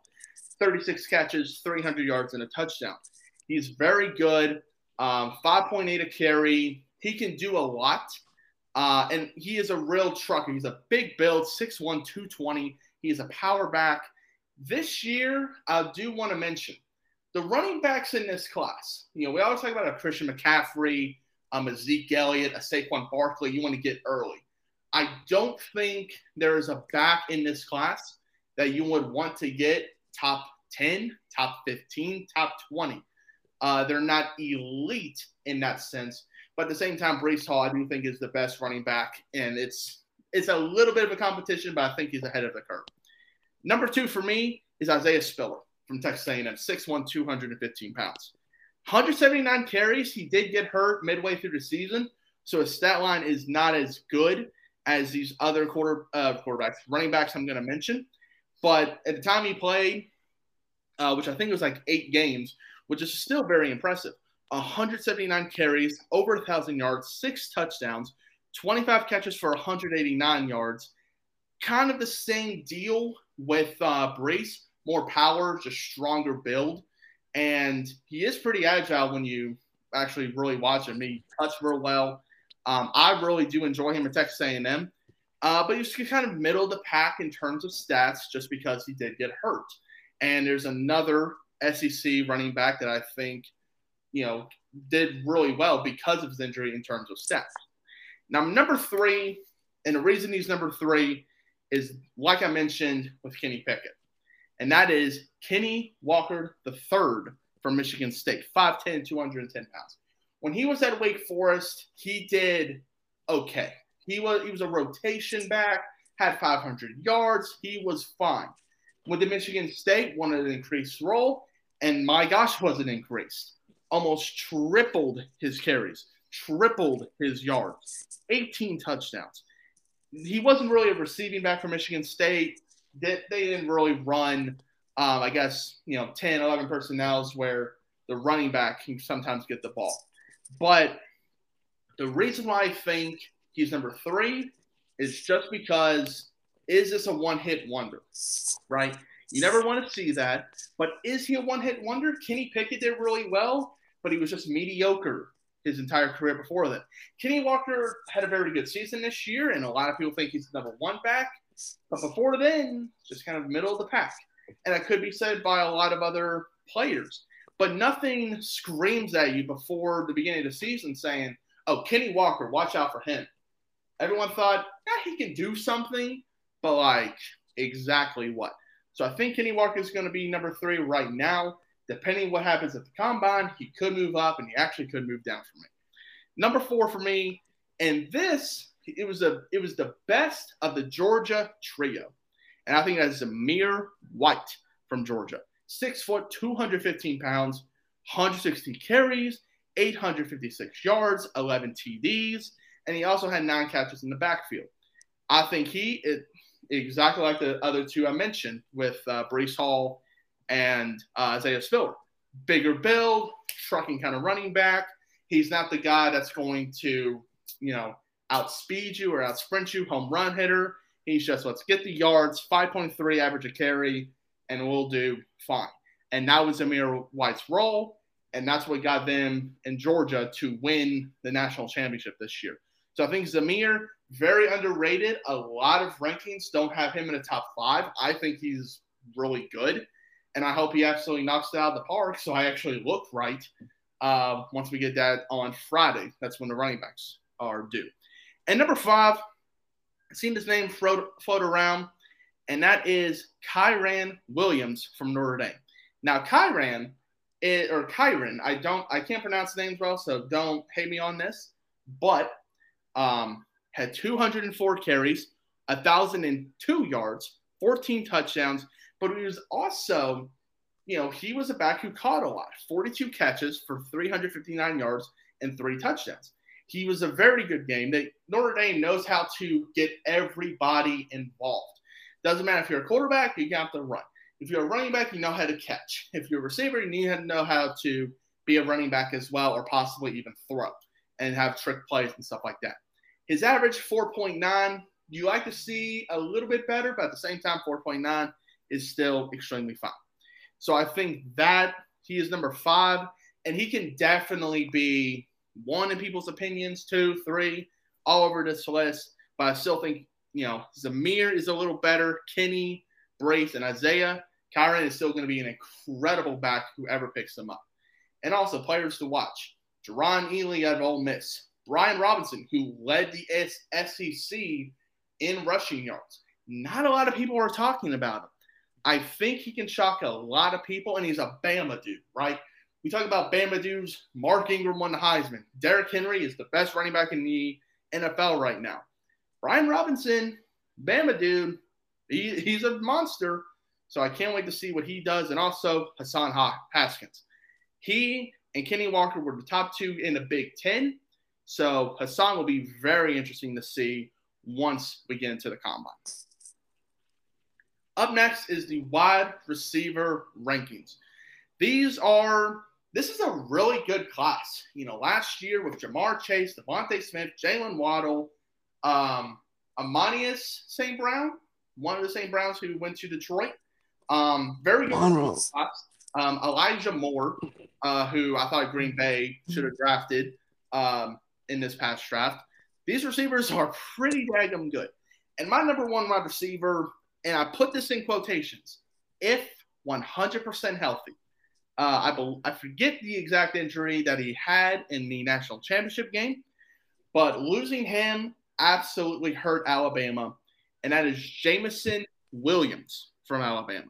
36 catches, 300 yards, and a touchdown. He's very good. Um, 5.8 a carry. He can do a lot. Uh, and he is a real trucker. He's a big build, 6'1, 220. He is a power back. This year, I do want to mention the running backs in this class. You know, we always talk about a Christian McCaffrey, um, a Zeke Elliott, a Saquon Barkley. You want to get early. I don't think there is a back in this class that you would want to get top 10, top 15, top 20. Uh, they're not elite in that sense. But at the same time, Breece Hall, I do think is the best running back, and it's it's a little bit of a competition, but I think he's ahead of the curve. Number two for me is Isaiah Spiller from Texas A&M, 6'1", 215 pounds. 179 carries. He did get hurt midway through the season, so his stat line is not as good as these other quarter uh, quarterbacks, running backs I'm going to mention. But at the time he played, uh, which I think was like eight games, which is still very impressive. 179 carries, over 1,000 yards, six touchdowns, 25 catches for 189 yards. Kind of the same deal with uh, Breece, more power, just stronger build. And he is pretty agile when you actually really watch him. He cuts real well. Um, I really do enjoy him at Texas A&M. Uh, but he's kind of middle of the pack in terms of stats just because he did get hurt. And there's another SEC running back that I think – you know, did really well because of his injury in terms of stats. Now, number three, and the reason he's number three is, like I mentioned, with Kenny Pickett. And that is Kenny Walker the third from Michigan State, 5'10, 210 pounds. When he was at Wake Forest, he did okay. He was he was a rotation back, had 500 yards. He was fine. With the Michigan State, wanted an increased role, and my gosh, was it increased almost tripled his carries, tripled his yards, 18 touchdowns. He wasn't really a receiving back for Michigan State. They, they didn't really run, um, I guess, you know, 10, 11 personnels where the running back can sometimes get the ball. But the reason why I think he's number three is just because is this a one hit wonder, right? You never want to see that. But is he a one hit wonder? Kenny Pickett did really well but he was just mediocre his entire career before that. Kenny Walker had a very good season this year, and a lot of people think he's number one back. But before then, just kind of middle of the pack. And that could be said by a lot of other players. But nothing screams at you before the beginning of the season saying, oh, Kenny Walker, watch out for him. Everyone thought, yeah, he can do something, but like exactly what? So I think Kenny Walker is going to be number three right now. Depending what happens at the combine, he could move up and he actually could move down for me. Number four for me, and this it was a it was the best of the Georgia trio, and I think that's Zamir White from Georgia, six foot, 215 pounds, 160 carries, 856 yards, 11 TDs, and he also had nine catches in the backfield. I think he it, exactly like the other two I mentioned with uh, Breece Hall and uh, Isaiah Spiller. Bigger build, trucking kind of running back. He's not the guy that's going to, you know, outspeed you or outsprint you, home run hitter. He's just let's get the yards, 5.3 average a carry, and we'll do fine. And that was Zamir White's role, and that's what got them in Georgia to win the national championship this year. So I think Zamir, very underrated. A lot of rankings don't have him in the top five. I think he's really good, and I hope he absolutely knocks it out of the park. So I actually look right uh, once we get that on Friday. That's when the running backs are due. And number five, I've seen this name float, float around, and that is Kyren Williams from Notre Dame. Now, Kyren, it, or Kyren, I don't, I can't pronounce the names well, so don't hate me on this, but um, had 204 carries, 1,002 yards, 14 touchdowns, but he was also, you know, he was a back who caught a lot 42 catches for 359 yards and three touchdowns. He was a very good game. They, Notre Dame knows how to get everybody involved. Doesn't matter if you're a quarterback, you have to run. If you're a running back, you know how to catch. If you're a receiver, you need to know how to be a running back as well, or possibly even throw and have trick plays and stuff like that. His average 4.9. You like to see a little bit better, but at the same time, 4.9 is still extremely fine. So I think that he is number five, and he can definitely be one in people's opinions, two, three, all over this list. But I still think, you know, Zamir is a little better. Kenny, Breece, and Isaiah. Kyren is still going to be an incredible back, whoever picks them up. And also players to watch. Jerrion Ealy at Ole Miss. Brian Robinson, who led the SEC in rushing yards. Not a lot of people are talking about him. I think he can shock a lot of people, and he's a Bama dude, right? We talk about Bama dudes. Mark Ingram won the Heisman. Derrick Henry is the best running back in the NFL right now. Brian Robinson, Bama dude, he, he's a monster. So I can't wait to see what he does. And also Hassan Haskins. He and Kenny Walker were the top two in the Big Ten. So Hassan will be very interesting to see once we get into the combine. Up next is the wide receiver rankings. These are this is a really good class. You know, last year with Ja'Marr Chase, DeVonta Smith, Jaylen Waddle, um, Amanius St. Brown, one of the St. Browns who went to Detroit. Um, very good class. Um, Elijah Moore, uh, who I thought Green Bay should have drafted um, in this past draft. These receivers are pretty daggum good. And my number one wide receiver, and I put this in quotations, if 100% healthy, uh, I, be- I forget the exact injury that he had in the national championship game, but losing him absolutely hurt Alabama, and that is Jameson Williams from Alabama.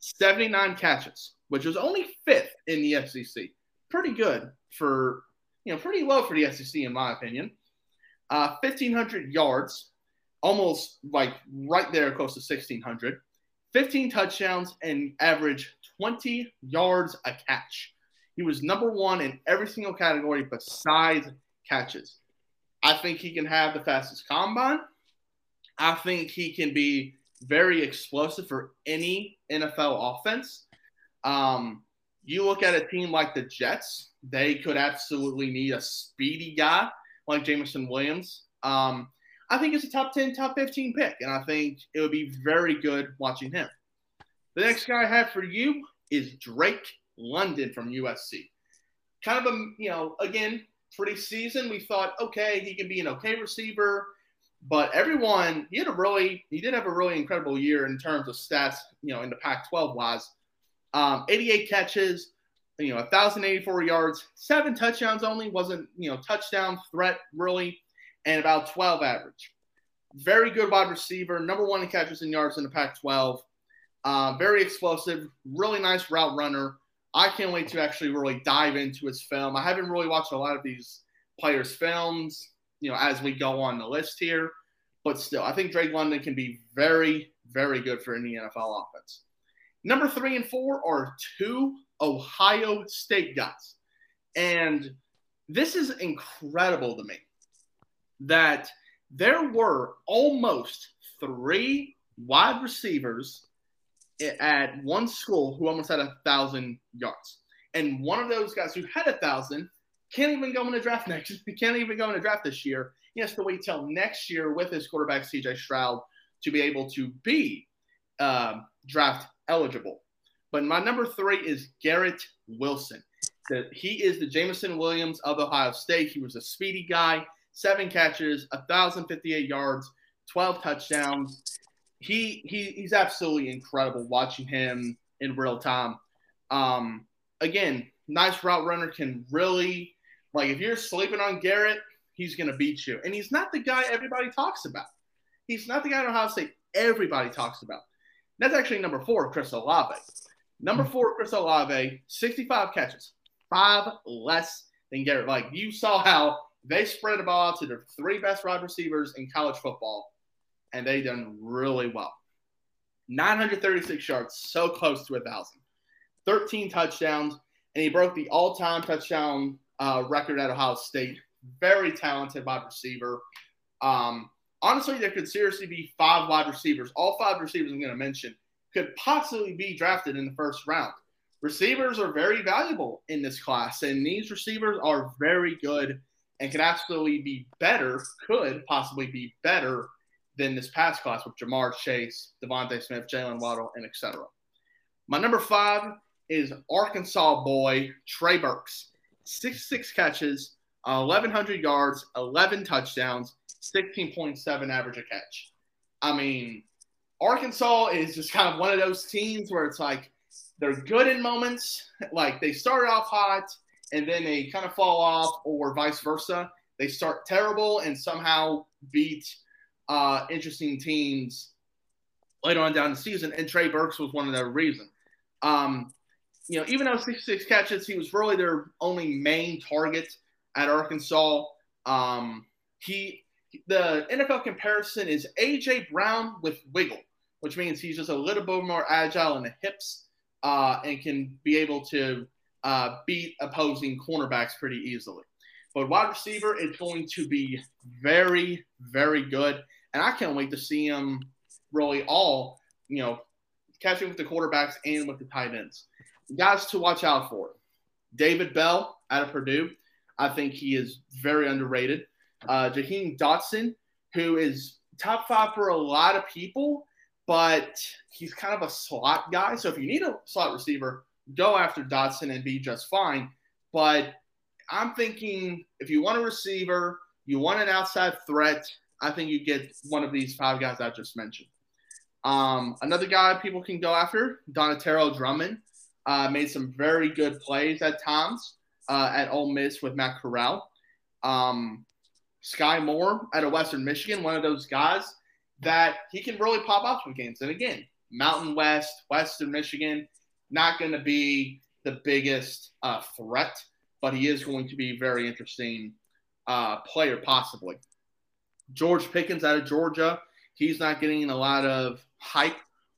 79 catches, which was only fifth in the SEC. Pretty good for, you know, pretty low for the SEC, in my opinion. Uh, 1,500 yards, almost like right there close to 1,600. 15 touchdowns and average 20 yards a catch. He was number one in every single category besides catches. I think he can have the fastest combine. I think he can be very explosive for any NFL offense. Um, you look at a team like the Jets, they could absolutely need a speedy guy like Jameson Williams. Um, I think it's a top 10, top 15 pick, and I think it would be very good watching him. The next guy I have for you is Drake London from USC. Kind of a, you know, again, pretty seasoned. We thought, okay, he can be an okay receiver, but everyone, he had a really, he did have a really incredible year in terms of stats, you know, in the Pac 12 wise. Um, 88 catches, you know, 1,084 yards, seven touchdowns only, wasn't, you know, touchdown threat really, and about 12 average. Very good wide receiver, number one in catches and yards in the Pac 12. Uh, very explosive, really nice route runner. I can't wait to actually really dive into his film. I haven't really watched a lot of these players' films, you know, as we go on the list here, but still, I think Drake London can be very, very good for any NFL offense. Number three and four are two Ohio State guys. And this is incredible to me that there were almost three wide receivers at one school who almost had a thousand yards. And one of those guys who had a thousand can't even go in the draft next. He can't even go in the draft this year. He has to wait till next year with his quarterback CJ Stroud to be able to be uh, draft eligible. But my number three is Garrett Wilson. He is the Jameson Williams of Ohio State. He was a speedy guy, seven catches, 1,058 yards, 12 touchdowns. He, he he's absolutely incredible watching him in real time. Um, again, nice route runner can really like if you're sleeping on Garrett, he's gonna beat you. And he's not the guy everybody talks about. He's not the guy in Ohio State everybody talks about. That's actually number four, Chris Olave. Number four, Chris Olave, 65 catches, five less than Garrett. Like you saw how they spread the ball to the three best wide receivers in college football, and they done really well. 936 yards, so close to a thousand. 13 touchdowns, and he broke the all-time touchdown uh, record at Ohio State. Very talented wide receiver. Um, honestly, there could seriously be five wide receivers. All five receivers I'm going to mention could possibly be drafted in the first round. Receivers are very valuable in this class, and these receivers are very good and can absolutely be better, could possibly be better than this past class with Ja'Marr Chase, DeVonta Smith, Jaylen Waddle, and etc. My number five is Arkansas boy Trey Burks. Six six catches, 1,100 yards, 11 touchdowns, 16.7 average a catch. I mean, Arkansas is just kind of one of those teams where it's like they're good in moments, like they start off hot and then they kind of fall off, or vice versa. They start terrible and somehow beat uh, interesting teams later on down the season. And Trey Burks was one of the reasons. Um, you know, even though 66 catches, he was really their only main target at Arkansas. Um, he the NFL comparison is AJ Brown with wiggle which means he's just a little bit more agile in the hips uh, and can be able to uh, beat opposing cornerbacks pretty easily. But wide receiver is going to be very, very good. And I can't wait to see him really all, you know, catching with the quarterbacks and with the tight ends. Guys to watch out for David Bell out of Purdue. I think he is very underrated. Uh, Jahan Dotson, who is top five for a lot of people, but he's kind of a slot guy. So if you need a slot receiver, go after Dotson and be just fine. But I'm thinking if you want a receiver, you want an outside threat, I think you get one of these five guys I just mentioned. Um, another guy people can go after, Dontario Drummond, uh, made some very good plays at times uh, at Ole Miss with Matt Corral. Um, Skyy Moore out of Western Michigan, one of those guys that he can really pop up some games. And again, Mountain West, Western Michigan, not going to be the biggest uh, threat, but he is going to be a very interesting uh, player, possibly. George Pickens out of Georgia, he's not getting a lot of hype.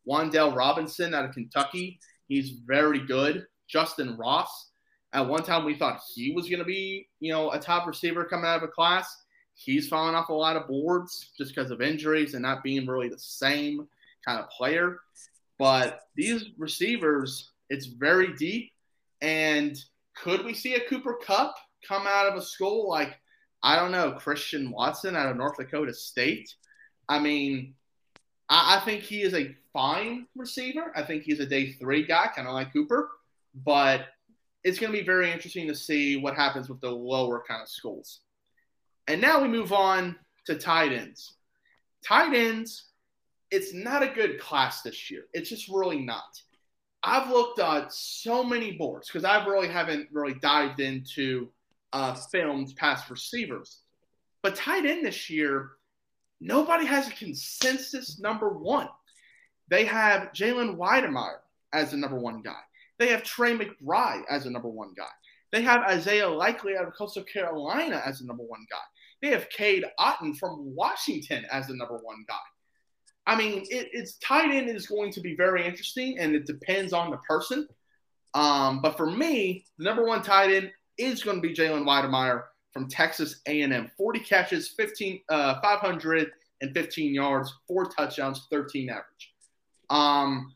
Wan'Dale Robinson out of Kentucky, he's very good. Justyn Ross, at one time we thought he was going to be, you know, a top receiver coming out of a class he's fallen off a lot of boards just because of injuries and not being really the same kind of player. But these receivers, it's very deep. And could we see a Cooper Kupp come out of a school like, I don't know, Christian Watson out of North Dakota State? I mean, I, I think he is a fine receiver. I think he's a day three guy, kind of like Cooper. But it's going to be very interesting to see what happens with the lower kind of schools. And now we move on to tight ends. Tight ends, it's not a good class this year. It's just really not. I've looked at so many boards because I really haven't really dived into uh, past receivers. But tight end this year, nobody has a consensus number one. They have Jalen Wydermyer as the number one guy. They have Trey McBride as the number one guy. They have Isaiah Likely out of Coastal Carolina as the number one guy. They have Cade Otton from Washington as the number one guy. I mean, it, it's tight end is going to be very interesting, and it depends on the person. Um, but for me, the number one tight end is going to be Jalen Wydermyer from Texas A&M. 40 catches, 15, uh, 515 yards, four touchdowns, 13 average. Um,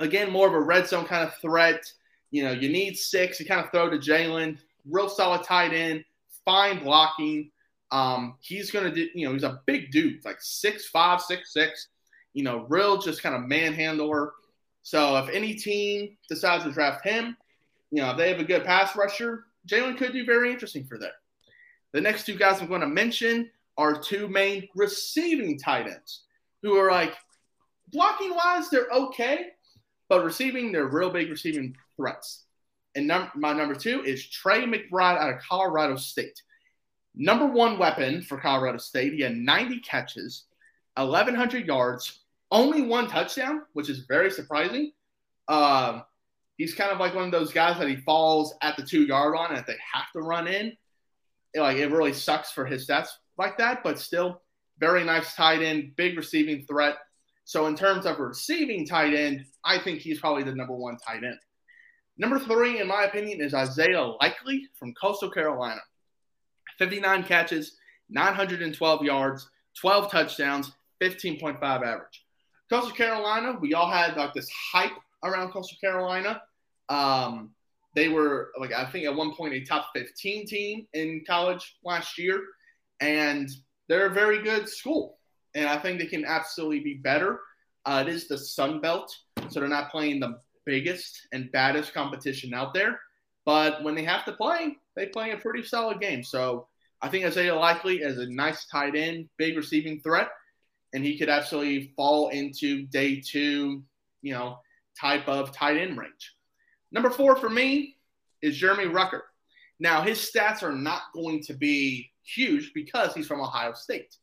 again, more of a red zone kind of threat. You know, you need six. You kind of throw to Jalen. Real solid tight end, fine blocking. Um, he's gonna do. You know, he's a big dude, like six five, six six. You know, real just kind of manhandler. So if any team decides to draft him, you know, if they have a good pass rusher, Jalen could do very interesting for them. The next two guys I'm going to mention are two main receiving tight ends who are like blocking wise, they're okay, but receiving, they're real big receiving threats. And num- my number two is Trey McBride out of Colorado State. Number one weapon for Colorado State. He had 90 catches, 1,100 yards, only one touchdown, which is very surprising. Um, he's kind of like one of those guys that he falls at the two yard line and they have to run in, it, like it really sucks for his stats like that, but still very nice tight end, big receiving threat. So in terms of receiving tight end, I think he's probably the number one tight end. Number three, in my opinion, is Isaiah Likely from Coastal Carolina. 59 catches, 912 yards, 12 touchdowns, 15.5 average. Coastal Carolina, we all had like this hype around Coastal Carolina. Um, they were like I think at one point a top 15 team in college last year, and they're a very good school. And I think they can absolutely be better. Uh, it is the Sun Belt, so they're not playing the biggest and baddest competition out there. But when they have to play, they play a pretty solid game. So I think Isaiah Likely is a nice tight end, big receiving threat, and he could absolutely fall into day two, you know, type of tight end range. Number four for me is Jeremy Ruckert. Now, his stats are not going to be huge because he's from Ohio State.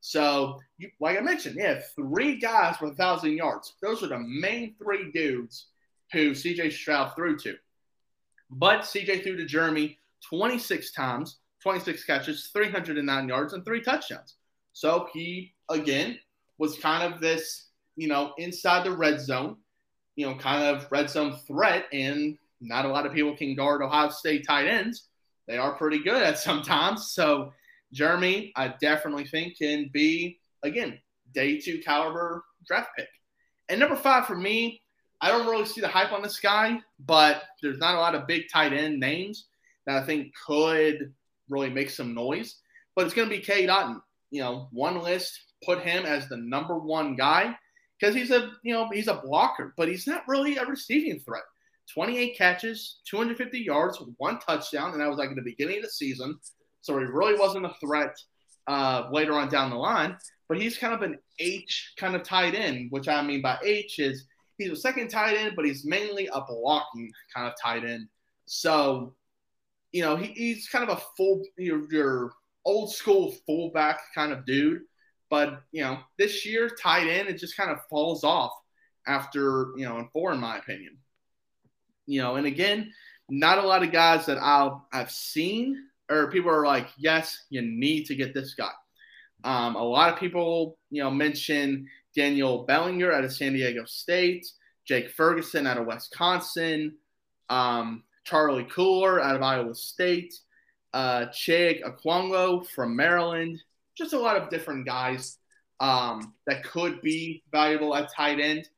So, like I mentioned, yeah, three guys with 1,000 yards. Those are the main three dudes who CJ Stroud threw to. But CJ threw to Jeremy 26 times, 26 catches, 309 yards, and three touchdowns. So he, again, was kind of this, you know, inside the red zone, you know, kind of red zone threat. And not a lot of people can guard Ohio State tight ends. They are pretty good at sometimes. So Jeremy, I definitely think can be, again, day two caliber draft pick. And number five for me, I don't really see the hype on this guy, but there's not a lot of big tight end names that I think could really make some noise. But it's going to be Cade Otton. You know, one list put him as the number one guy because he's a you know he's a blocker, but he's not really a receiving threat. 28 catches, 250 yards, one touchdown, and that was like at the beginning of the season. So he really wasn't a threat uh, later on down the line. But he's kind of an H kind of tight end, which I mean by H is he's a second tight end, but he's mainly a blocking kind of tight end. So, you know, he, he's kind of a full, your, your old school fullback kind of dude. But, you know, this year, tight end, it just kind of falls off after, you know, in four, in my opinion. You know, and again, not a lot of guys that I'll, I've seen or people are like, yes, you need to get this guy. Um, a lot of people, you know, mention Daniel Bellinger out of San Diego State, Jake Ferguson out of Wisconsin, um, Charlie Kolar out of Iowa State, uh, Chig Okonkwo from Maryland. Just a lot of different guys um, that could be valuable at tight end.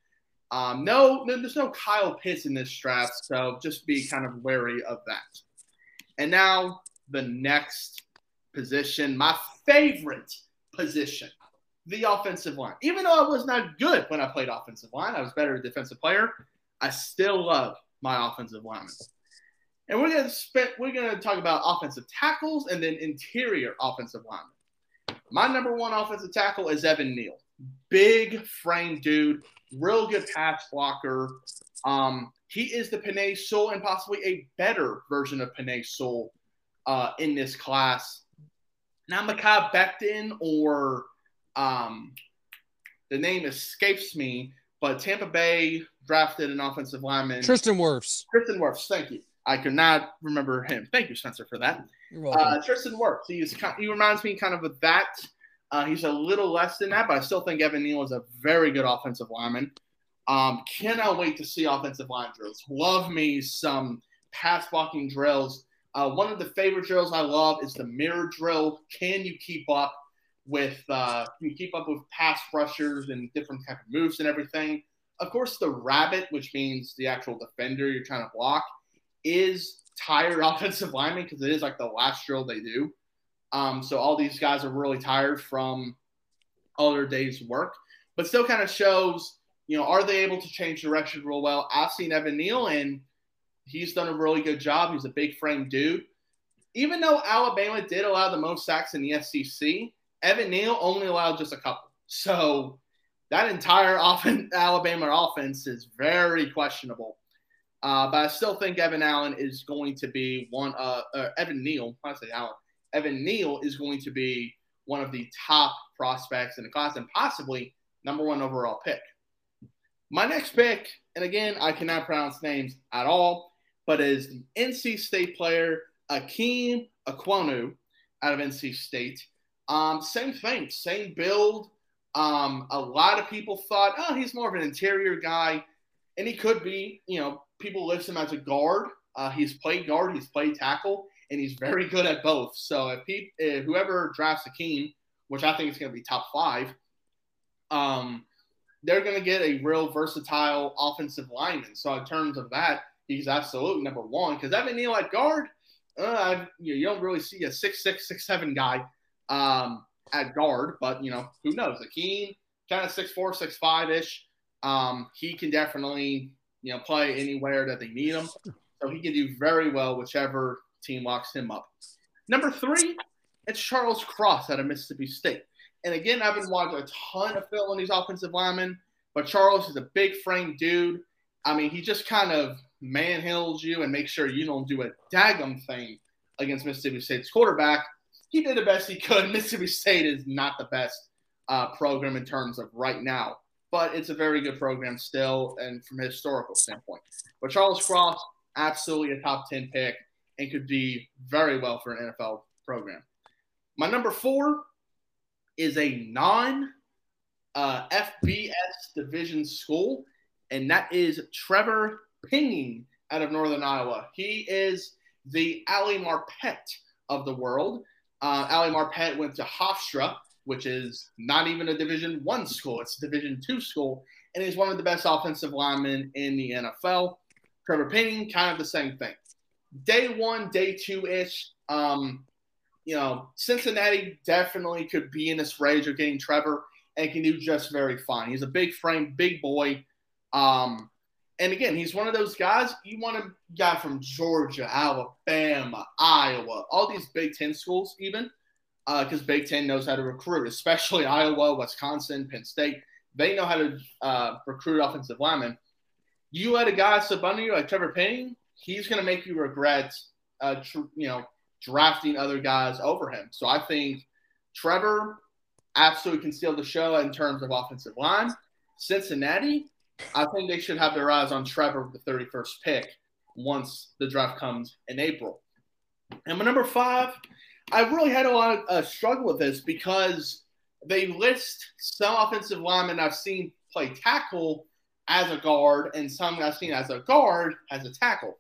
Um, no, there's no Kyle Pitts in this draft, so just be kind of wary of that. And now the next position, my favorite position the offensive line. Even though I was not good when I played offensive line, I was better defensive player. I still love my offensive linemen. And we're gonna spend, we're gonna talk about offensive tackles and then interior offensive linemen. My number one offensive tackle is Evan Neal. Big frame dude, real good pass blocker. Um, he is the Penei Sewell and possibly a better version of Penei Sewell uh, in this class. Not Mekhi Becton or um, the name escapes me, but Tampa Bay drafted an offensive lineman. Tristan Wirfs. Tristan Wirfs, thank you. I could not remember him. Thank you, Spencer, for that. Uh, Tristan Wirfs. He's he reminds me kind of of that. Uh, he's a little less than that, but I still think Evan Neal is a very good offensive lineman. Um, cannot wait to see offensive line drills. Love me some pass blocking drills. Uh, one of the favorite drills I love is the mirror drill. Can you keep up with uh, can you keep up with pass rushers and different type of moves and everything? Of course, the rabbit, which means the actual defender you're trying to block, is tired offensive lineman because it is like the last drill they do. Um, so all these guys are really tired from all their days' work, but still kind of shows, you know, are they able to change direction real well? I've seen Evan Neal and he's done a really good job. He's a big frame dude. Even though Alabama did allow the most sacks in the SEC, Evan Neal only allowed just a couple. So that entire offense, Alabama offense is very questionable. Uh, but I still think Evan Allen is going to be one. Uh, uh, Evan Neal, I say Allen. Evan Neal is going to be one of the top prospects in the class and possibly number one overall pick. My next pick, and again, I cannot pronounce names at all, but is the NC State player Ikem Ekwonu out of NC State. Um, same thing, same build. Um, a lot of people thought, oh, he's more of an interior guy, and he could be. You know, people list him as a guard. Uh, he's played guard, he's played tackle, and he's very good at both. So if, he, if whoever drafts Akeem, which I think is going to be top five, um, they're going to get a real versatile offensive lineman. So in terms of that, he's absolutely number one. Because Evan Neal at guard, uh, you, you, don't really see a six six six seven guy um, at guard, but you know who knows? Akeem kind of six four six five ish. Um, he can definitely you know play anywhere that they need him, so he can do very well whichever team locks him up. Number three, it's Charles Cross out of Mississippi State. And again, I've been watching a ton of film on these offensive linemen, but Charles is a big frame dude. I mean, he just kind of manhandles you and makes sure you don't do a daggum thing against Mississippi State's quarterback. He did the best he could. Mississippi State is not the best uh, program in terms of right now, but it's a very good program still, and from a historical standpoint. But Charles Cross, absolutely a top 10 pick and could be very well for an NFL program. My number four is a non uh, FBS division school, and that is Trevor Penning out of Northern Iowa. He is the Ali Marpet of the world. Uh, Ali Marpet went to Hofstra, which is not even a Division One school; it's a Division Two school, and he's one of the best offensive linemen in the NFL. Trevor Penning, kind of the same thing. Day one, day two ish. Um, you know, Cincinnati definitely could be in this range of getting Trevor and can do just very fine. He's a big frame, big boy. Um, and again, he's one of those guys you want a guy from Georgia, Alabama, Iowa, all these Big Ten schools, even because uh, Big Ten knows how to recruit, especially Iowa, Wisconsin, Penn State. They know how to uh, recruit offensive linemen. You let a guy sub under you like Trevor Penning, he's going to make you regret, uh, tr- you know, drafting other guys over him. So I think Trevor absolutely can steal the show in terms of offensive line. Cincinnati, I think they should have their eyes on Trevor with the 31st pick once the draft comes in April. And my number five, I really had a lot of uh, struggle with this because they list some offensive linemen I've seen play tackle as a guard and some I've seen as a guard as a tackle.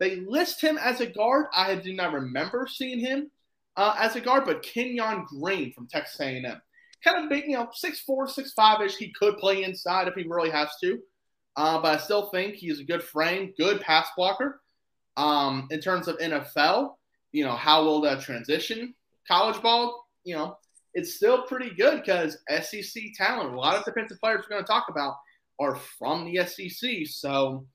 They list him as a guard. I do not remember seeing him uh, as a guard, but Kenyon Green from Texas A&M kind of big, you know, six four, six five ish. He could play inside if he really has to. Uh, but I still think he's a good frame, good pass blocker. Um, in terms of NFL, you know, how will that transition? College ball, you know, it's still pretty good because SEC talent, a lot of defensive players we're going to talk about are from the SEC. So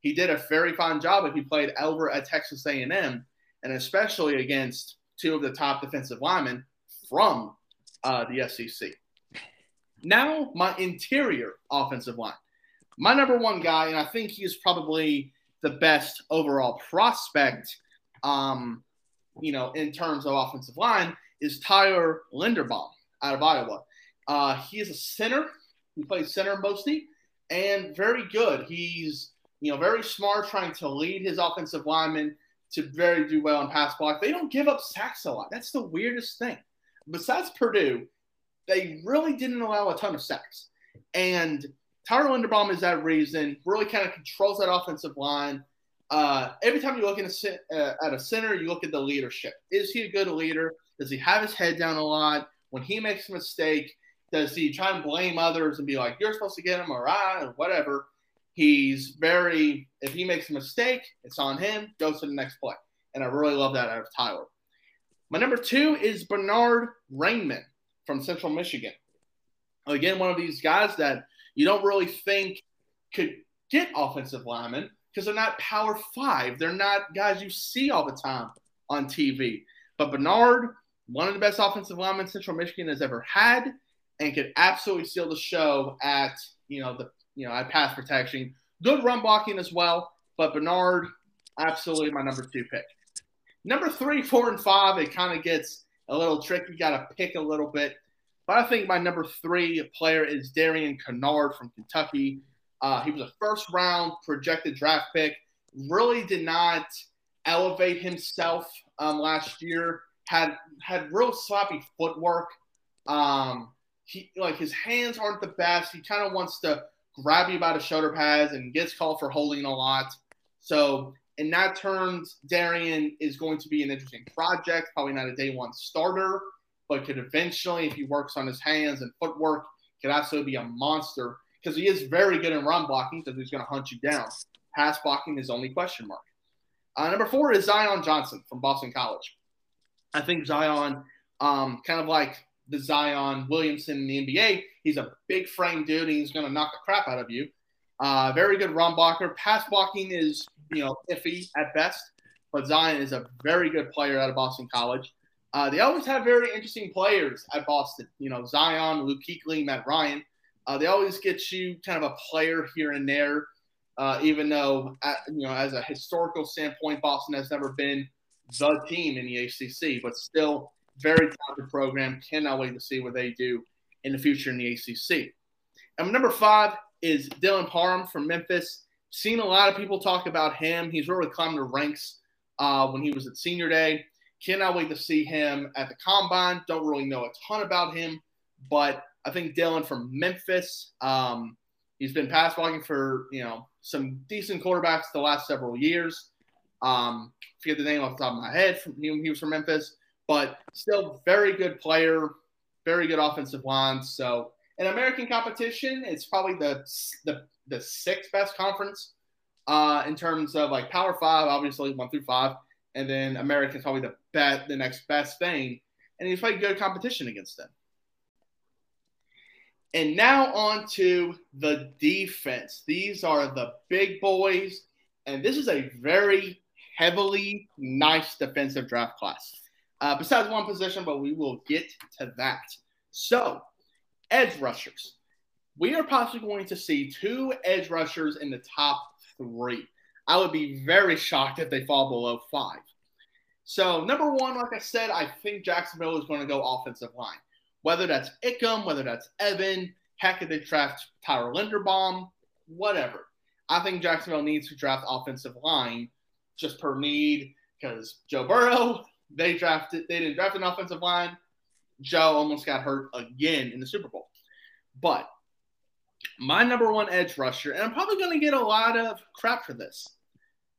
he did a very fine job if he played over at Texas A&M, and especially against two of the top defensive linemen from uh, the SEC. Now, my interior offensive line. My number one guy, and I think he is probably the best overall prospect, um, you know, in terms of offensive line, is Tyler Linderbaum out of Iowa. Uh, he is a center. He plays center mostly. and very good. He's you know very smart, trying to lead his offensive linemen to very do well in pass block. They don't give up sacks a lot. That's the weirdest thing. Besides Purdue, they really didn't allow a ton of sacks. And Tyler Linderbaum is that reason, really kind of controls that offensive line. Uh, every time you look a, uh, at a center, you look at the leadership. Is he a good leader? Does he have his head down a lot? When he makes a mistake, does he try and blame others and be like, you're supposed to get him or I or whatever? He's very, if he makes a mistake, it's on him, goes to the next play. And I really love that out of Tyler. My number two is Bernhard Raimann from Central Michigan. Again, one of these guys that you don't really think could get offensive linemen because they're not power five. They're not guys you see all the time on TV. But Bernhard, one of the best offensive linemen Central Michigan has ever had, and could absolutely steal the show at you know the you know at pass protection. Good run blocking as well. But Bernhard, absolutely my number two pick. Number three, four, and five, it kind of gets a little tricky. Got to pick a little bit. But I think my number three player is Darian Kinnard from Kentucky. Uh, he was a first round projected draft pick. Really did not elevate himself um, last year. Had had real sloppy footwork. Um, he like his hands aren't the best. He kind of wants to grab you by the shoulder pads and gets called for holding a lot. So in that terms, Darian is going to be an interesting project. Probably not a day one starter but could eventually, if he works on his hands and footwork, could absolutely be a monster because he is very good in run blocking because he's going to hunt you down. Pass blocking is only question mark. Uh, number four is Zion Johnson from Boston College. I think Zion, um, kind of like the Zion Williamson in the NBA, he's a big frame dude and he's going to knock the crap out of you. Uh, very good run blocker. Pass blocking is, you know, iffy at best, but Zion is a very good player out of Boston College. Uh, they always have very interesting players at Boston. You know, Zion, Luke Kuechly, Matt Ryan. Uh, they always get you kind of a player here and there. Uh, even though, you know, as a historical standpoint, Boston has never been the team in the ACC, but still very talented program. Cannot wait to see what they do in the future in the ACC. And number five is Dylan Parham from Memphis. Seen a lot of people talk about him. He's really climbed the ranks uh, when he was at senior day. Cannot wait to see him at the combine. Don't really know a ton about him, but I think Dylan from Memphis. Um, he's been pass blocking for you know some decent quarterbacks the last several years. Um, forget the name off the top of my head. From he, was from Memphis, but still very good player, very good offensive line. So in American competition, it's probably the the the sixth best conference uh, in terms of like Power Five, obviously one through five and then American's probably the bet the next best thing, and he's played good competition against them. And now on to the defense. These are the big boys, and this is a very heavily nice defensive draft class. Uh, besides one position, but we will get to that. So, edge rushers. We are possibly going to see two edge rushers in the top three. I would be very shocked if they fall below five. So, number one, like I said, I think Jacksonville is going to go offensive line. Whether that's Ickham, whether that's Evan, heck, if they draft Tyler Linderbaum, whatever. I think Jacksonville needs to draft offensive line just per need because Joe Burrow, they drafted, they didn't draft an offensive line. Joe almost got hurt again in the Super Bowl. But my number one edge rusher, and I'm probably going to get a lot of crap for this.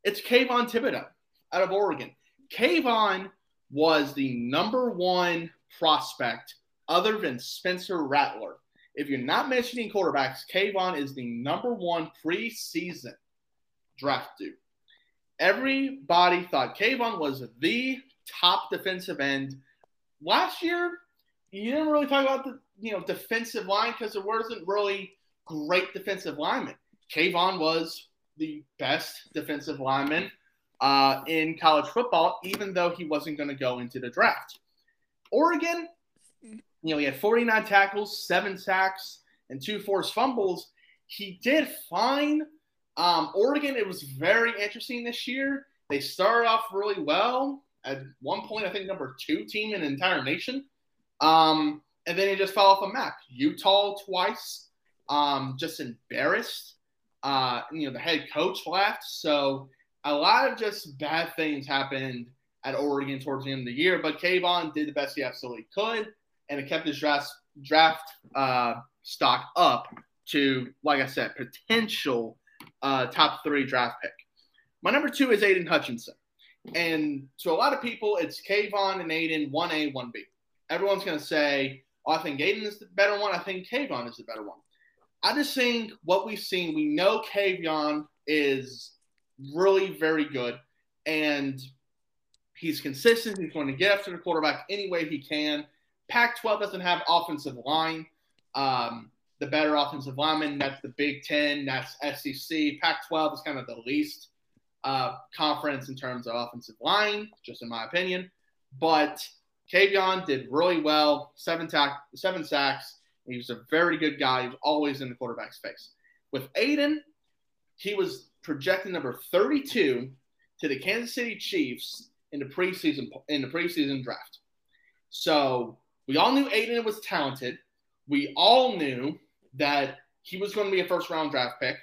It's Kayvon Thibodeaux out of Oregon. Kayvon was the number one prospect other than Spencer Rattler. If you're not mentioning quarterbacks, Kayvon is the number one preseason draft dude. Everybody thought Kayvon was the top defensive end. Last year, you didn't really talk about the you know defensive line because there wasn't really great defensive linemen. Kayvon was the best defensive lineman uh, in college football, even though he wasn't going to go into the draft. Oregon, you know, he had 49 tackles, seven sacks, and two forced fumbles. He did fine. Um, Oregon, it was very interesting this year. They started off really well. At one point, I think number two team in the entire nation. Um, and then it just fell off a map. Utah twice, um, just embarrassed. Uh, you know, the head coach left. So a lot of just bad things happened at Oregon towards the end of the year. But Kayvon did the best he absolutely could, and it kept his draft draft uh, stock up to, like I said, potential uh, top three draft pick. My number two is Aidan Hutchinson. And to a lot of people, it's Kayvon and Aidan, 1A, 1B. Everyone's going to say, oh, I think Aidan is the better one. I think Kayvon is the better one. I just think what we've seen, we know Kayvon is really very good. And he's consistent. He's going to get after the quarterback any way he can. Pac 12 doesn't have offensive line. Um, the better offensive lineman, that's the Big Ten, that's SEC. Pac 12 is kind of the least uh, conference in terms of offensive line, just in my opinion. But Kayvon did really well, seven, tack, seven sacks. He was a very good guy. He was always in the quarterback's face. With Aidan, he was projected number 32 to the Kansas City Chiefs in the preseason in the preseason draft. So we all knew Aidan was talented. We all knew that he was going to be a first round draft pick.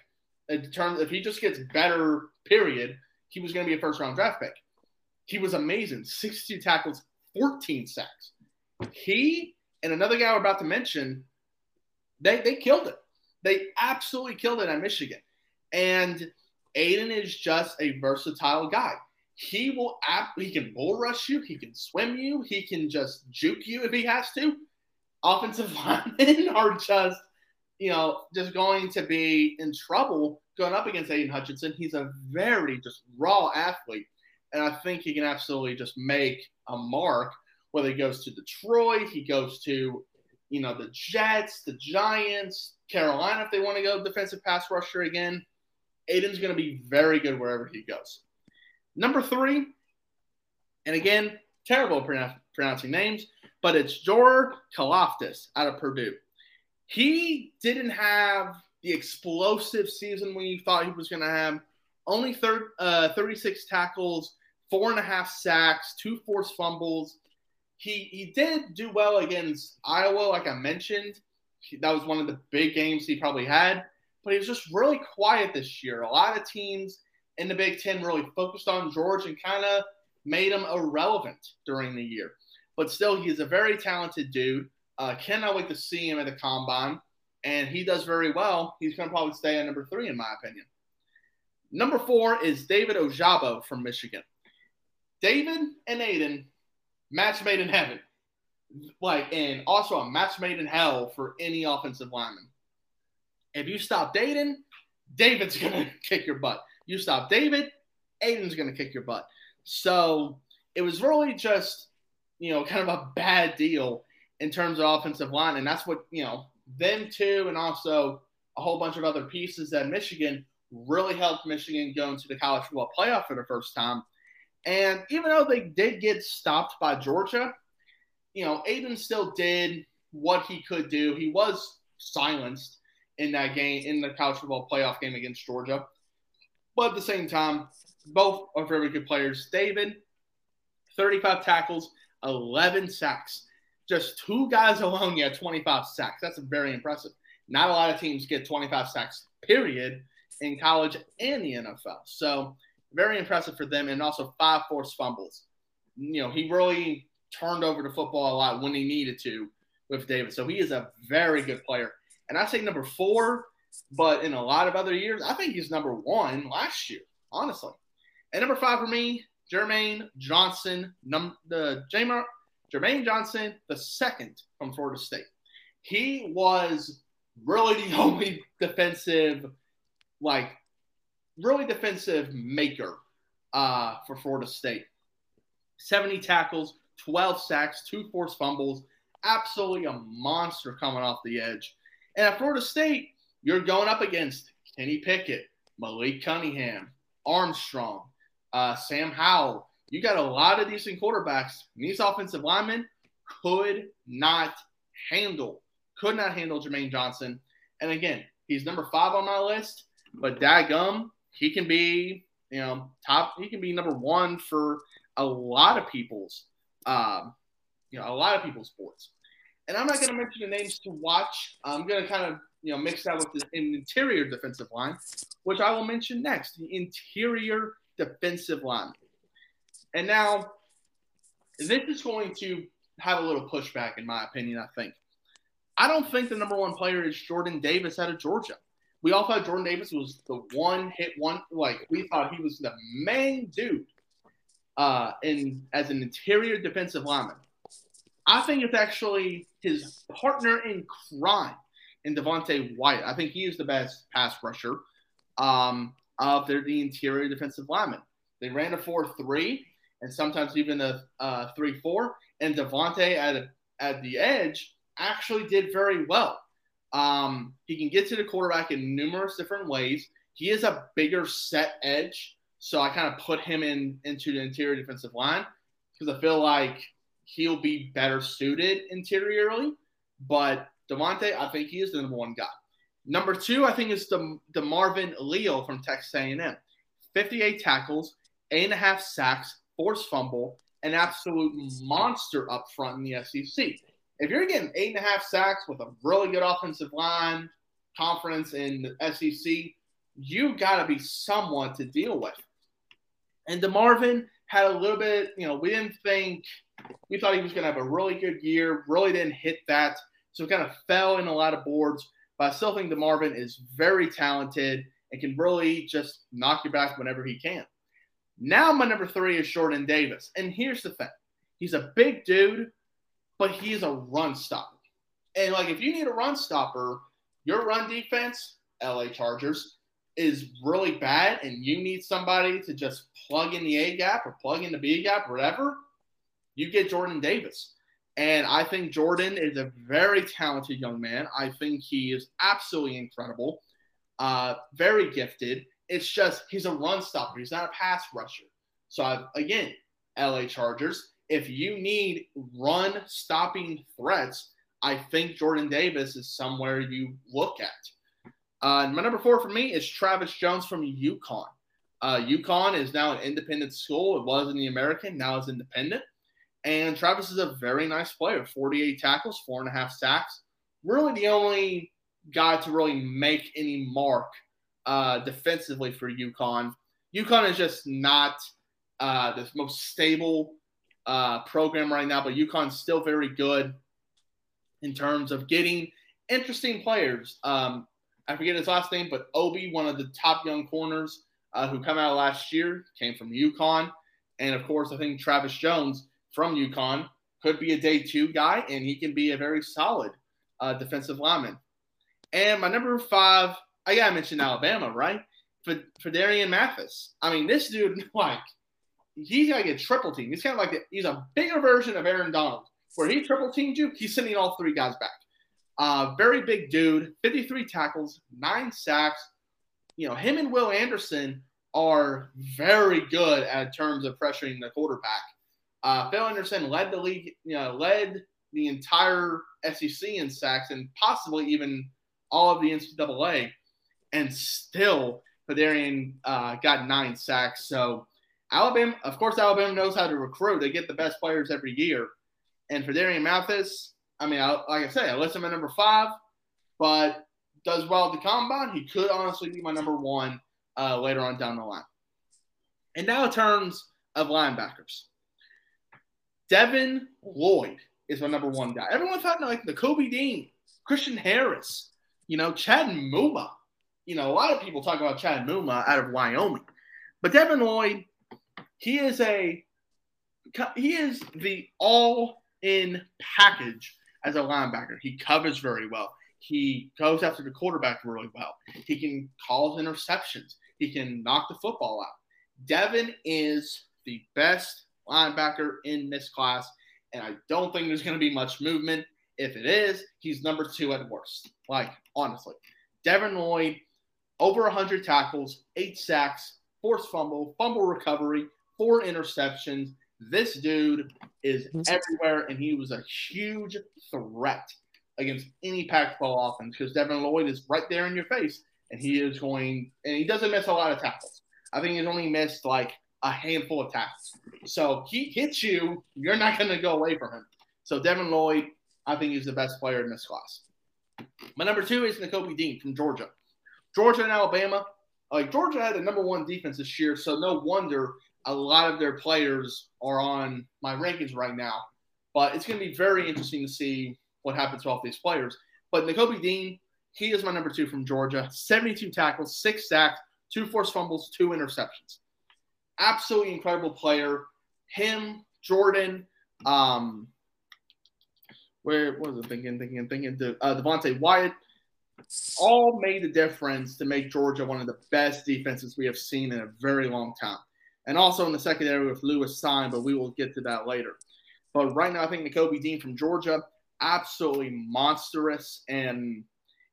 In terms, if he just gets better, period, he was going to be a first round draft pick. He was amazing. 62 tackles, 14 sacks. He and another guy we're about to mention, they they killed it. They absolutely killed it at Michigan. And Aidan is just a versatile guy. He will he can bull rush you, he can swim you, he can just juke you if he has to. Offensive linemen are just, you know, just going to be in trouble going up against Aidan Hutchinson. He's a very just raw athlete. And I think he can absolutely just make a mark, whether he goes to Detroit, he goes to, you know, the Jets, the Giants, Carolina, if they want to go defensive pass rusher again. Aidan's going to be very good wherever he goes. Number three, and again, terrible pronouncing names, but it's George Karlaftis out of Purdue. He didn't have the explosive season we thought he was going to have. Only uh, 36 tackles, four and a half sacks, two forced fumbles. He he did do well against Iowa, like I mentioned. He, that was one of the big games he probably had, but he was just really quiet this year. A lot of teams in the Big Ten really focused on George and kind of made him irrelevant during the year. But still, he's a very talented dude. Uh, cannot wait to see him at the combine, and he does very well. He's going to probably stay at number three, in my opinion. Number four is David Ojabo from Michigan. David and Aidan, match made in heaven. Like, and also a match made in hell for any offensive lineman. If you stop Aidan, David's going to kick your butt. You stop David, Aidan's going to kick your butt. So it was really just, you know, kind of a bad deal in terms of offensive line. And that's what, you know, them too, and also a whole bunch of other pieces that Michigan really helped Michigan go into the college football playoff for the first time. And even though they did get stopped by Georgia, you know, Aidan still did what he could do. He was silenced in that game, in the college football playoff game against Georgia. But at the same time, both are very good players. David, 35 tackles, 11 sacks. Just two guys alone yeah, 25 sacks. That's very impressive. Not a lot of teams get 25 sacks, period, in college and the NFL. So very impressive for them. And also five forced fumbles. You know, he really turned over the football a lot when he needed to with David. So he is a very good player. And I say number four but in a lot of other years, I think he's number one last year, honestly. And number five for me, Jermaine Johnson, num- the Jamer, Jermaine Johnson, the second from Florida State. He was really the only defensive, like, really defensive maker uh, for Florida State. 70 tackles, 12 sacks, two forced fumbles. Absolutely a monster coming off the edge. And at Florida State, you're going up against Kenny Pickett, Malik Cunningham, Armstrong, uh, Sam Howell. You got a lot of decent quarterbacks. These offensive linemen could not handle, could not handle Jermaine Johnson. And again, he's number five on my list, but Dagum, he can be, you know, top, he can be number one for a lot of people's, um, you know, a lot of people's sports. And I'm not going to mention the names to watch. I'm going to kind of you know, mix that with the interior defensive line, which I will mention next, the interior defensive line. And now, this is going to have a little pushback, in my opinion, I think. I don't think the number one player is Jordan Davis out of Georgia. We all thought Jordan Davis was the one hit one, like we thought he was the main dude uh, in as an interior defensive lineman. I think it's actually his partner in crime in Devonte Wyatt. I think he is the best pass rusher um, of their the interior defensive lineman. They ran a four-three and sometimes even a, a three-four, and Devonte at at the edge actually did very well. Um, he can get to the quarterback in numerous different ways. He is a bigger set edge, so I kind of put him in into the interior defensive line because I feel like he'll be better suited interiorly. But Devonte, I think he is the number one guy. Number two, I think is the DeMarvin Leal from Texas A&M. 58 tackles, eight and a half sacks, forced fumble, an absolute monster up front in the SEC. If you're getting eight and a half sacks with a really good offensive line, conference in the SEC, you've got to be someone to deal with. And DeMarvin had a little bit, you know, we didn't think, we thought he was going to have a really good year, really didn't hit that. So kind of fell in a lot of boards. But I still think DeMarvin is very talented and can really just knock you back whenever he can. Now my number three is Jordan Davis. And here's the thing. He's a big dude, but he's a run stopper. And like if you need a run stopper, your run defense, LA Chargers, is really bad and you need somebody to just plug in the A gap or plug in the B gap, whatever, you get Jordan Davis. And I think Jordan is a very talented young man. I think he is absolutely incredible, uh, very gifted. It's just he's a run stopper. He's not a pass rusher. So I've, again, LA Chargers, if you need run stopping threats, I think Jordan Davis is somewhere you look at. Uh, my number four for me is Travis Jones from UConn. Uh, UConn is now an independent school. It was in the American, now it's independent. And Travis is a very nice player 48 tackles, four and a half sacks. Really the only guy to really make any mark uh, defensively for UConn. UConn is just not uh, the most stable uh, program right now, but UConn's still very good in terms of getting interesting players. Um, I forget his last name, but Obi, one of the top young corners uh, who come out last year, came from UConn. And of course, I think Travis Jones from UConn could be a day two guy, and he can be a very solid uh, defensive lineman. And my number five, I gotta mention Alabama, right? For Phidarian Mathis. I mean, this dude, like, he's to get triple team. He's kind of like a, he's a bigger version of Aaron Donald, where he triple teamed you, he's sending all three guys back. Uh, very big dude, 53 tackles, nine sacks. You know, him and Will Anderson are very good at terms of pressuring the quarterback. Uh, Phil Anderson led the league, you know, led the entire SEC in sacks and possibly even all of the NCAA, and still Phidarian uh, got nine sacks. So Alabama, of course, Alabama knows how to recruit. They get the best players every year. And Phidarian Mathis, I mean, I, like I said, I list him at number five, but does well at the combine. He could honestly be my number one uh, later on down the line. And now in terms of linebackers, Devin Lloyd is my number one guy. Everyone thought like the Kobe Dean, Christian Harris, you know, Chad Muma. You know, a lot of people talk about Chad Muma out of Wyoming, but Devin Lloyd he is a he is the all in package as a linebacker. He covers very well. He goes after the quarterback really well. He can cause interceptions. He can knock the football out. Devin is the best linebacker in this class, and I don't think there's going to be much movement. If it is, he's number two at worst. Like, honestly. Devin Lloyd, over 100 tackles, eight sacks, forced fumble, fumble recovery, four interceptions. This dude is everywhere, and he was a huge threat against any Pac-12 offense because Devin Lloyd is right there in your face, and he is going, and he doesn't miss a lot of tackles. I think he's only missed like a handful of tackles. So he hits you, you're not going to go away from him. So Devin Lloyd, I think he's the best player in this class. My number two is Nakobe Dean from Georgia. Georgia and Alabama. Like Georgia had the number one defense this year, so no wonder a lot of their players are on my rankings right now. But it's going to be very interesting to see what happens to all these players. But Nakobe Dean, he is my number two from Georgia. 72 tackles, six sacks, two forced fumbles, two interceptions. Absolutely incredible player. Him, Jordan, um, where was it thinking, thinking, thinking, uh, Devonte Wyatt, all made a difference to make Georgia one of the best defenses we have seen in a very long time. And also in the secondary with Lewis Cine, but we will get to that later. But right now, I think Nakobe Dean from Georgia, absolutely monstrous, and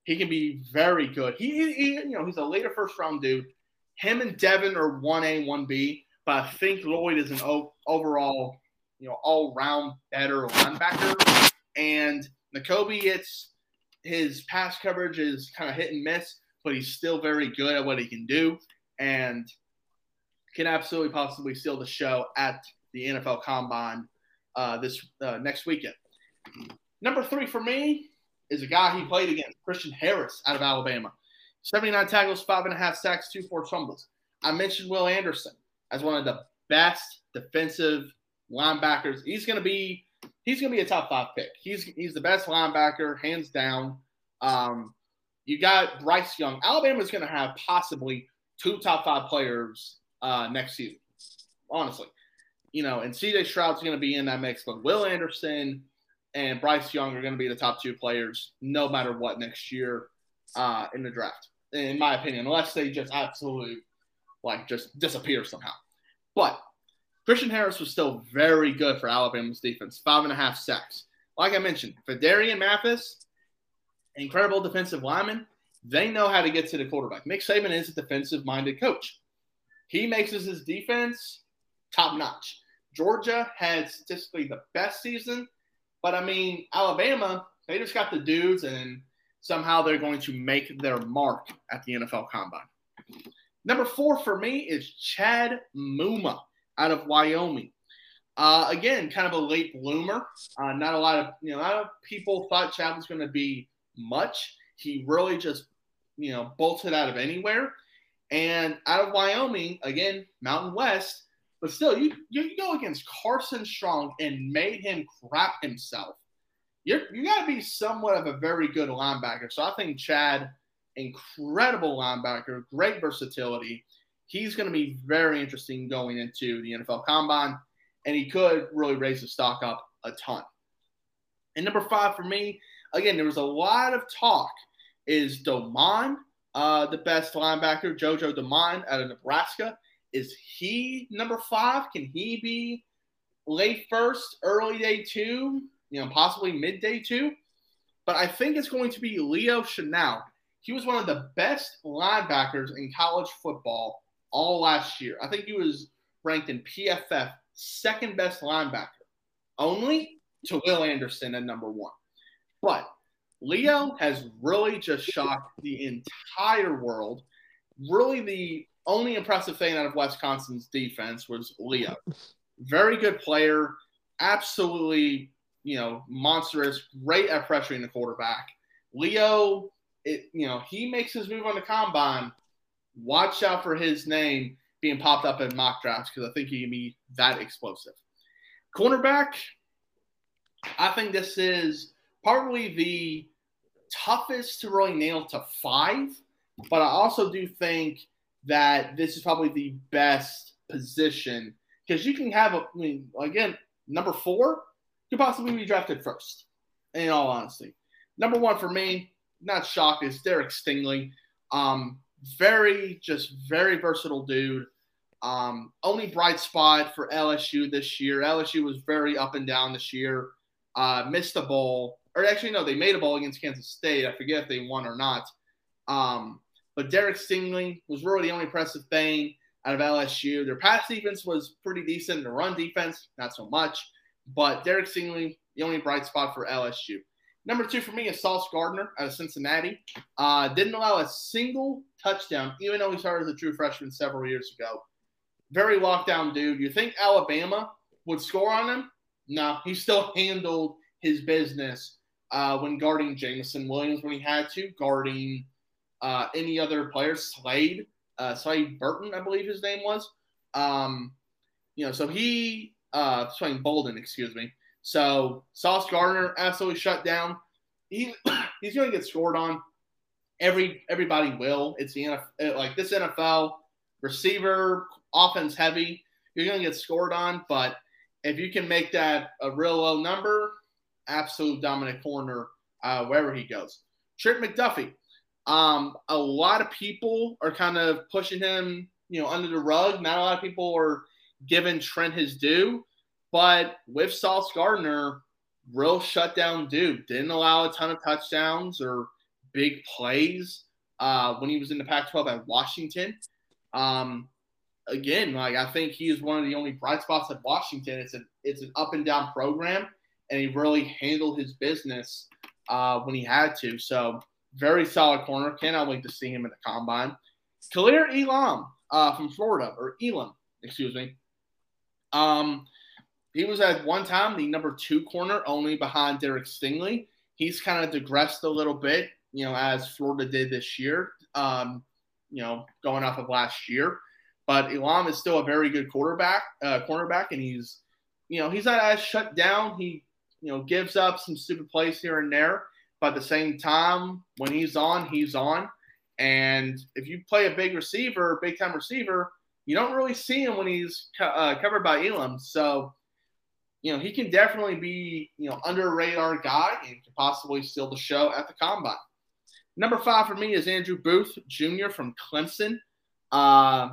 he can be very good. He, he you know, he's a later first round dude. Him and Devin are one A, one B, but I think Lloyd is an o- overall, you know, all round better linebacker. And Nakobe, it's his pass coverage is kind of hit and miss, but he's still very good at what he can do, and can absolutely possibly steal the show at the NFL Combine uh, this uh, next weekend. Number three for me is a guy he played against, Christian Harris out of Alabama. 79 tackles, five and a half sacks, two forced fumbles. I mentioned Will Anderson as one of the best defensive linebackers. He's going to be he's going to be a top five pick. He's he's the best linebacker, hands down. Um, you got Bryce Young. Alabama's going to have possibly two top five players uh, next season. Honestly, you know, and CJ Stroud's going to be in that mix, but Will Anderson and Bryce Young are going to be the top two players no matter what next year uh, in the draft, in my opinion, unless they just absolutely like just disappear somehow. But Christian Harris was still very good for Alabama's defense, five and a half sacks. Like I mentioned, Phidarian Mathis, incredible defensive lineman. They know how to get to the quarterback. Nick Saban is a defensive minded coach. He makes his defense top notch. Georgia had statistically the best season, but I mean, Alabama, they just got the dudes, and somehow they're going to make their mark at the NFL Combine. Number four for me is Chad Muma out of Wyoming. Uh, again, kind of a late bloomer. Uh, not a lot of you know, a lot of people thought Chad was going to be much. He really just you know bolted out of anywhere. And out of Wyoming, again, Mountain West, but still, you you go against Carson Strong and made him crap himself. You're, you got to be somewhat of a very good linebacker. So I think Chad, incredible linebacker, great versatility he's going to be very interesting going into the NFL Combine, and he could really raise the stock up a ton. And number five for me, again, there was a lot of talk. Is Domann uh, the best linebacker? JoJo Domann out of Nebraska. Is he number five? Can he be late first, early day two, you know, possibly midday two? But I think it's going to be Leo Chenal. He was one of the best linebackers in college football all last year. I think he was ranked in PFF second best linebacker, only to Will Anderson at number one. But Leo has really just shocked the entire world. Really, the only impressive thing out of Wisconsin's defense was Leo. Very good player, absolutely, you know, monstrous, great at pressuring the quarterback. Leo, it, you know, he makes his move on the combine watch out for his name being popped up in mock drafts because I think he can be that explosive. Cornerback, I think this is probably the toughest to really nail to five, but I also do think that this is probably the best position because you can have a, I mean, again, number four could possibly be drafted first, in all honesty. Number one for me, not shocked, is Derek Stingley. Um, very, just very versatile dude. Um, only bright spot for LSU this year. LSU was very up and down this year. Uh, missed a bowl, or actually, no, they made a bowl against Kansas State. I forget if they won or not. Um, but Derek Stingley was really the only impressive thing out of LSU. Their pass defense was pretty decent. The run defense, not so much. But Derek Stingley, the only bright spot for LSU. Number two for me is Sauce Gardner out of Cincinnati. Uh, didn't allow a single touchdown, even though he started as a true freshman several years ago. Very lockdown dude. You think Alabama would score on him? No, he still handled his business uh, when guarding Jameson Williams when he had to, guarding uh, any other player, Slade, uh, Slade Burton, I believe his name was. Um, you know, so he, uh, Slade Bolden, excuse me. So Sauce Gardner absolutely shut down. He, he's going to get scored on. Every everybody will. It's the NFL, like this NFL receiver offense heavy. You're going to get scored on, but if you can make that a real low number, absolute dominant corner uh, wherever he goes. Trent McDuffie. Um, a lot of people are kind of pushing him, you know, under the rug. Not a lot of people are giving Trent his due, but with Sauce Gardner, real shutdown dude. Didn't allow a ton of touchdowns or big plays uh, when he was in the Pac-12 at Washington. Um, again, like I think he is one of the only bright spots at Washington. It's an it's an up and down program, and he really handled his business uh, when he had to. So very solid corner. Cannot wait to see him in the combine. Kaiir Elam uh, from Florida, or Elam, excuse me. Um, he was at one time the number two corner, only behind Derek Stingley. He's kind of digressed a little bit, you know, as Florida did this year. Um, you know, going off of last year. But Elam is still a very good quarterback, uh, cornerback, and he's, you know, he's not as shut down. He, you know, gives up some stupid plays here and there, but at the same time, when he's on, he's on. And if you play a big receiver, big time receiver, you don't really see him when he's co- uh, covered by Elam. So, you know, he can definitely be, you know, under radar guy and can possibly steal the show at the combine. Number five for me is Andrew Booth Jr. from Clemson. Uh,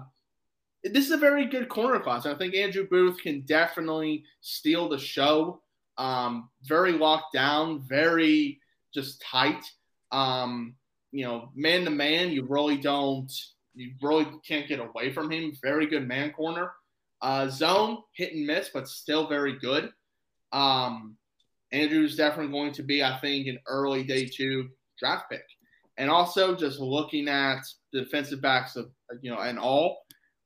this is a very good corner class. I think Andrew Booth can definitely steal the show. Um, very locked down, very just tight. Um, you know, man to man, you really don't, you really can't get away from him. Very good man corner. Uh, zone hit and miss, but still very good. Um, Andrew's definitely going to be, I think, an early day two draft pick. And also just looking at the defensive backs of you know and all,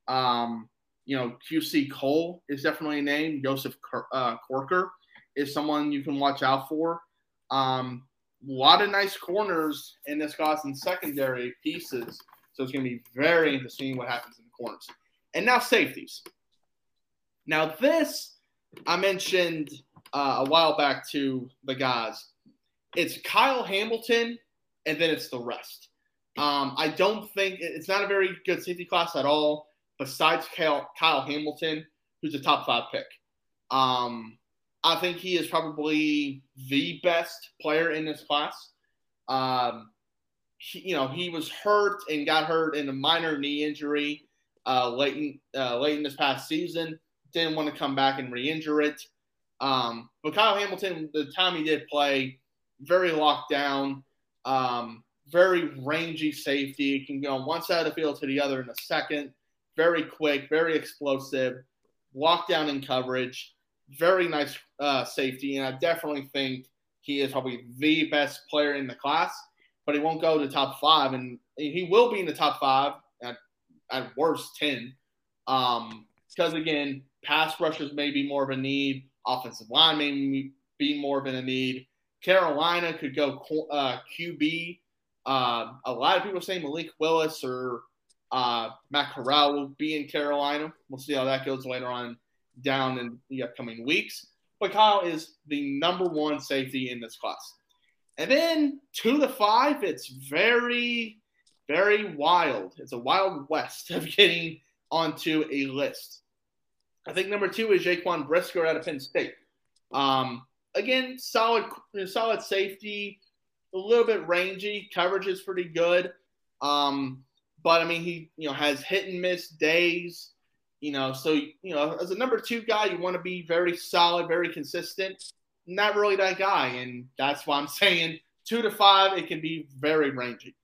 um, you know, QC Cole is definitely a name. Joseph uh, Corker is someone you can watch out for. Um, a lot of nice corners in this and secondary pieces. So it's going to be very interesting what happens in the corners. And now safeties. Now this I mentioned uh, a while back to the guys. It's Kyle Hamilton, and then it's the rest. Um, I don't think it's not a very good safety class at all besides Kyle, Kyle Hamilton, who's a top five pick. Um, I think he is probably the best player in this class. Um, he, you know, he was hurt and got hurt in a minor knee injury uh, late in uh, late in this past season. Didn't want to come back and re-injure it. Um, but Kyle Hamilton, the time he did play, very locked down, um, very rangy safety. Can go on one side of the field to the other in a second very quick, very explosive, lockdown in coverage, very nice uh, safety, and I definitely think he is probably the best player in the class. But he won't go to top five, and he will be in the top five at, at worst ten. Um, because again, pass rushers may be more of a need, offensive line may be more of a need. Carolina could go uh, QB. Uh, a lot of people say Malik Willis or uh, Matt Corral will be in Carolina. We'll see how that goes later on down in the upcoming weeks. But Kyle is the number one safety in this class. And then two to five, it's very, very wild. It's a wild west of getting onto a list. I think number two is Jaquan Brisker out of Penn State. Um, again, solid, solid safety, a little bit rangy. Coverage is pretty good. Um, but I mean, he you know has hit and miss days. You know, so you know, as a number two guy, you want to be very solid, very consistent. Not really that guy, and that's why I'm saying two to five. It can be very rangy.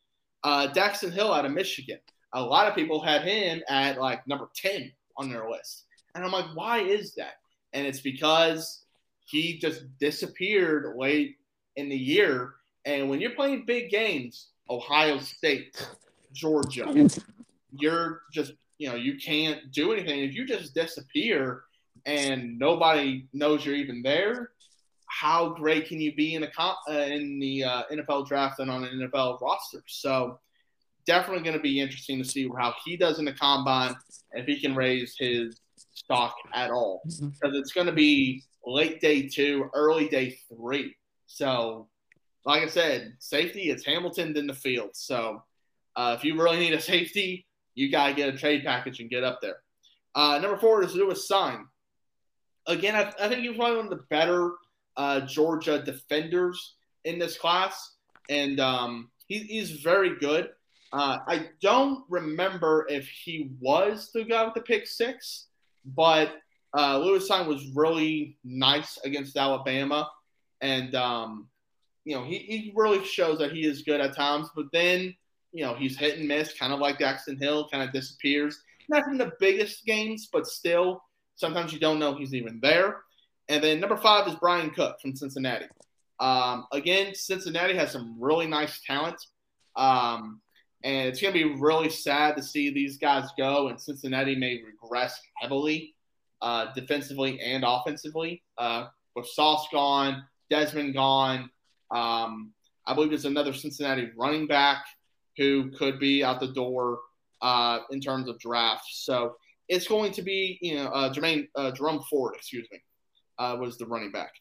Uh, Daxton Hill out of Michigan. A lot of people had him at like number ten on their list, and I'm like, why is that? And it's because he just disappeared late in the year. And when you're playing big games, Ohio State, Georgia, you're just you know you can't do anything if you just disappear and nobody knows you're even there. How great can you be in a uh, in the uh, NFL draft and on an NFL roster. So definitely going to be interesting to see how he does in the combine if he can raise his stock at all because it's going to be late day two, early day three. So, like I said, safety it's Hamilton in the field. So, uh, if you really need a safety, you got to get a trade package and get up there. Uh, number four is Lewis Cine. Again, I, I think he's probably one of the better uh, Georgia defenders in this class, and um, he, he's very good. Uh, I don't remember if he was the guy with the pick six, but uh, Lewis Cine was really nice against Alabama, and um, you know he, he really shows that he is good at times. But then you know he's hit and miss, kind of like Daxton Hill, kind of disappears. Not in the biggest games, but still, sometimes you don't know he's even there. And then number five is Bryan Cook from Cincinnati. Um, again, Cincinnati has some really nice talent. Um, and it's going to be really sad to see these guys go, and Cincinnati may regress heavily uh, defensively and offensively. Uh, with Sauce gone, Desmond gone. Um, I believe there's another Cincinnati running back who could be out the door uh, in terms of drafts. So it's going to be, you know, uh, Jermaine uh, Jerome Ford, excuse me, uh, was the running back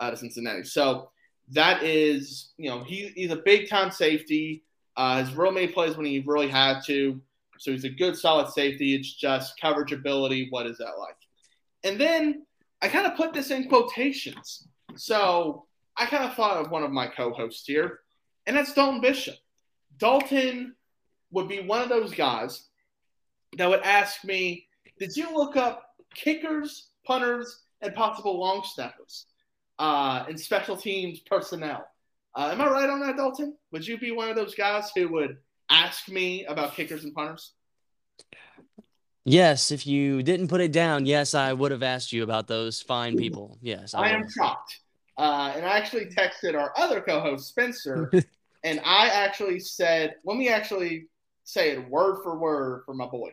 out of Cincinnati. So that is, you know, he, he's a big time safety. Uh, really made plays when he really had to. So he's a good, solid safety. It's just coverage ability. What is that like? And then I kind of put this in quotations. So I kind of thought of one of my co hosts here, and that's Dalton Bishop. Dalton would be one of those guys that would ask me, Did you look up kickers, punters, and possible long snappers uh, and special teams personnel? Uh, am I right on that, Dalton? Would you be one of those guys who would ask me about kickers and punters? Yes, if you didn't put it down, yes, I would have asked you about those fine people. Yes, I, I am shocked. Uh, and I actually texted our other co-host Spencer, and I actually said, "Let me actually say it word for word for my boy."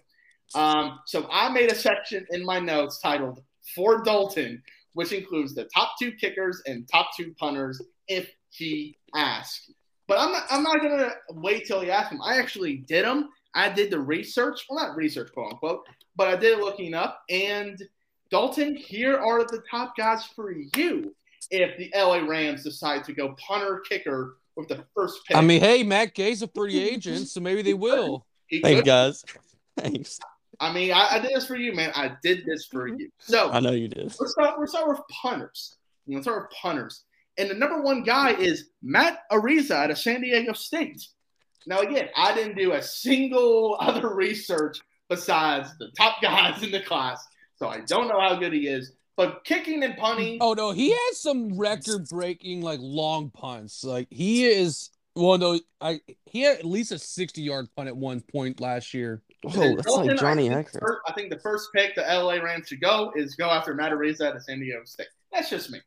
Um, so I made a section in my notes titled "For Dalton," which includes the top two kickers and top two punters if he asks. But I'm not, I'm not gonna wait till he asks him. I actually did them. I did the research. Well, not research, quote unquote, but I did looking up. And Dalton, here are the top guys for you if the LA Rams decide to go punter kicker with the first pick. I mean, hey, Matt Gay's a free agent, so maybe they will. Thanks, guys. Thanks. I mean, I, I, did this for you, man. I did this for mm-hmm. you. So I know you did. Let's start. Let's start with punters. Let's start with punters. And the number one guy is Matt Araiza out of San Diego State. Now, again, I didn't do a single other research besides the top guys in the class, so I don't know how good he is. But kicking and punting. Oh no, he has some record-breaking like long punts. Like he is well, no, I he had at least a sixty-yard punt at one point last year. Oh, that's like Johnny Hekker. I think the first pick the LA Rams should go is go after Matt Araiza at San Diego State. That's just me.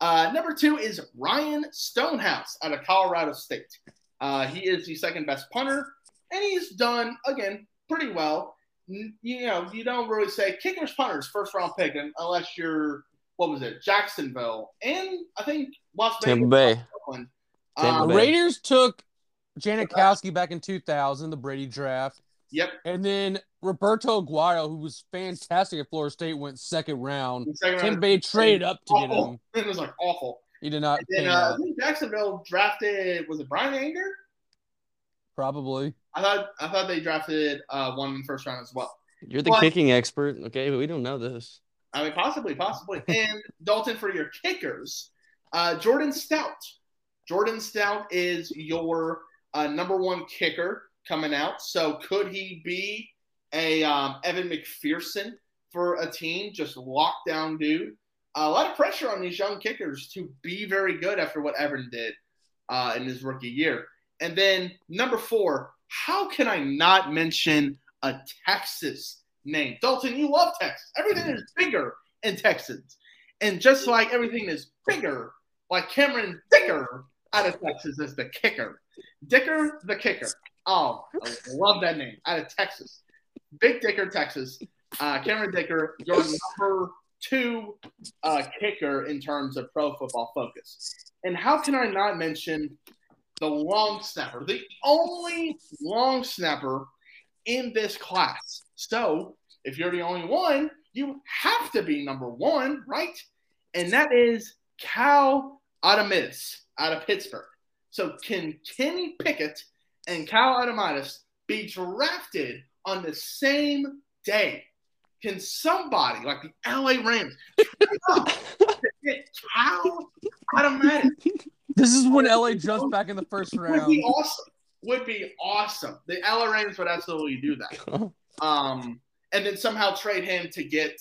Uh, number two is Ryan Stonehouse out of Colorado State. Uh, he is the second best punter, and he's done again pretty well. You know, you don't really say kickers, punters, first round pick, unless you're what was it, Jacksonville, and I think Las Vegas, Tampa Bay. The Raiders took Janikowski back in 2000, the Brady draft. Yep. And then Roberto Aguayo, who was fantastic at Florida State, went second round. Second Tampa Bay traded up to awful. get him. It was like awful. He did not. And then uh, I Jacksonville drafted was it Bryan Anger? Probably. I thought I thought they drafted uh, one in the first round as well. You're the but, kicking expert, okay? But we don't know this. I mean, possibly, possibly. and Dalton for your kickers, uh, Jordan Stout. Jordan Stout is your uh, number one kicker coming out. So could he be a um, Evan McPherson for a team, just lockdown dude? A lot of pressure on these young kickers to be very good after what Evan did uh, in his rookie year. And then number four, how can I not mention a Texas name? Dalton, you love Texas. Everything is bigger in Texas. And just like everything is bigger, like Cameron Dicker out of Texas is the kicker. Dicker the kicker. Oh, I love that name. Out of Texas. Big Dicker, Texas. Uh, Cameron Dicker, your number two uh, kicker in terms of pro football focus. And how can I not mention the long snapper, the only long snapper in this class? So if you're the only one, you have to be number one, right? And that is Cal Adomitis out of Pittsburgh. So can Kenny Pickett and Cal Adomitis be drafted on the same day? Can somebody like the LA Rams get Cal Adomitis? This is when LA jumps back in the first round. Would round. be awesome. Would be awesome. The LA Rams would absolutely do that. Um, and then somehow trade him to get,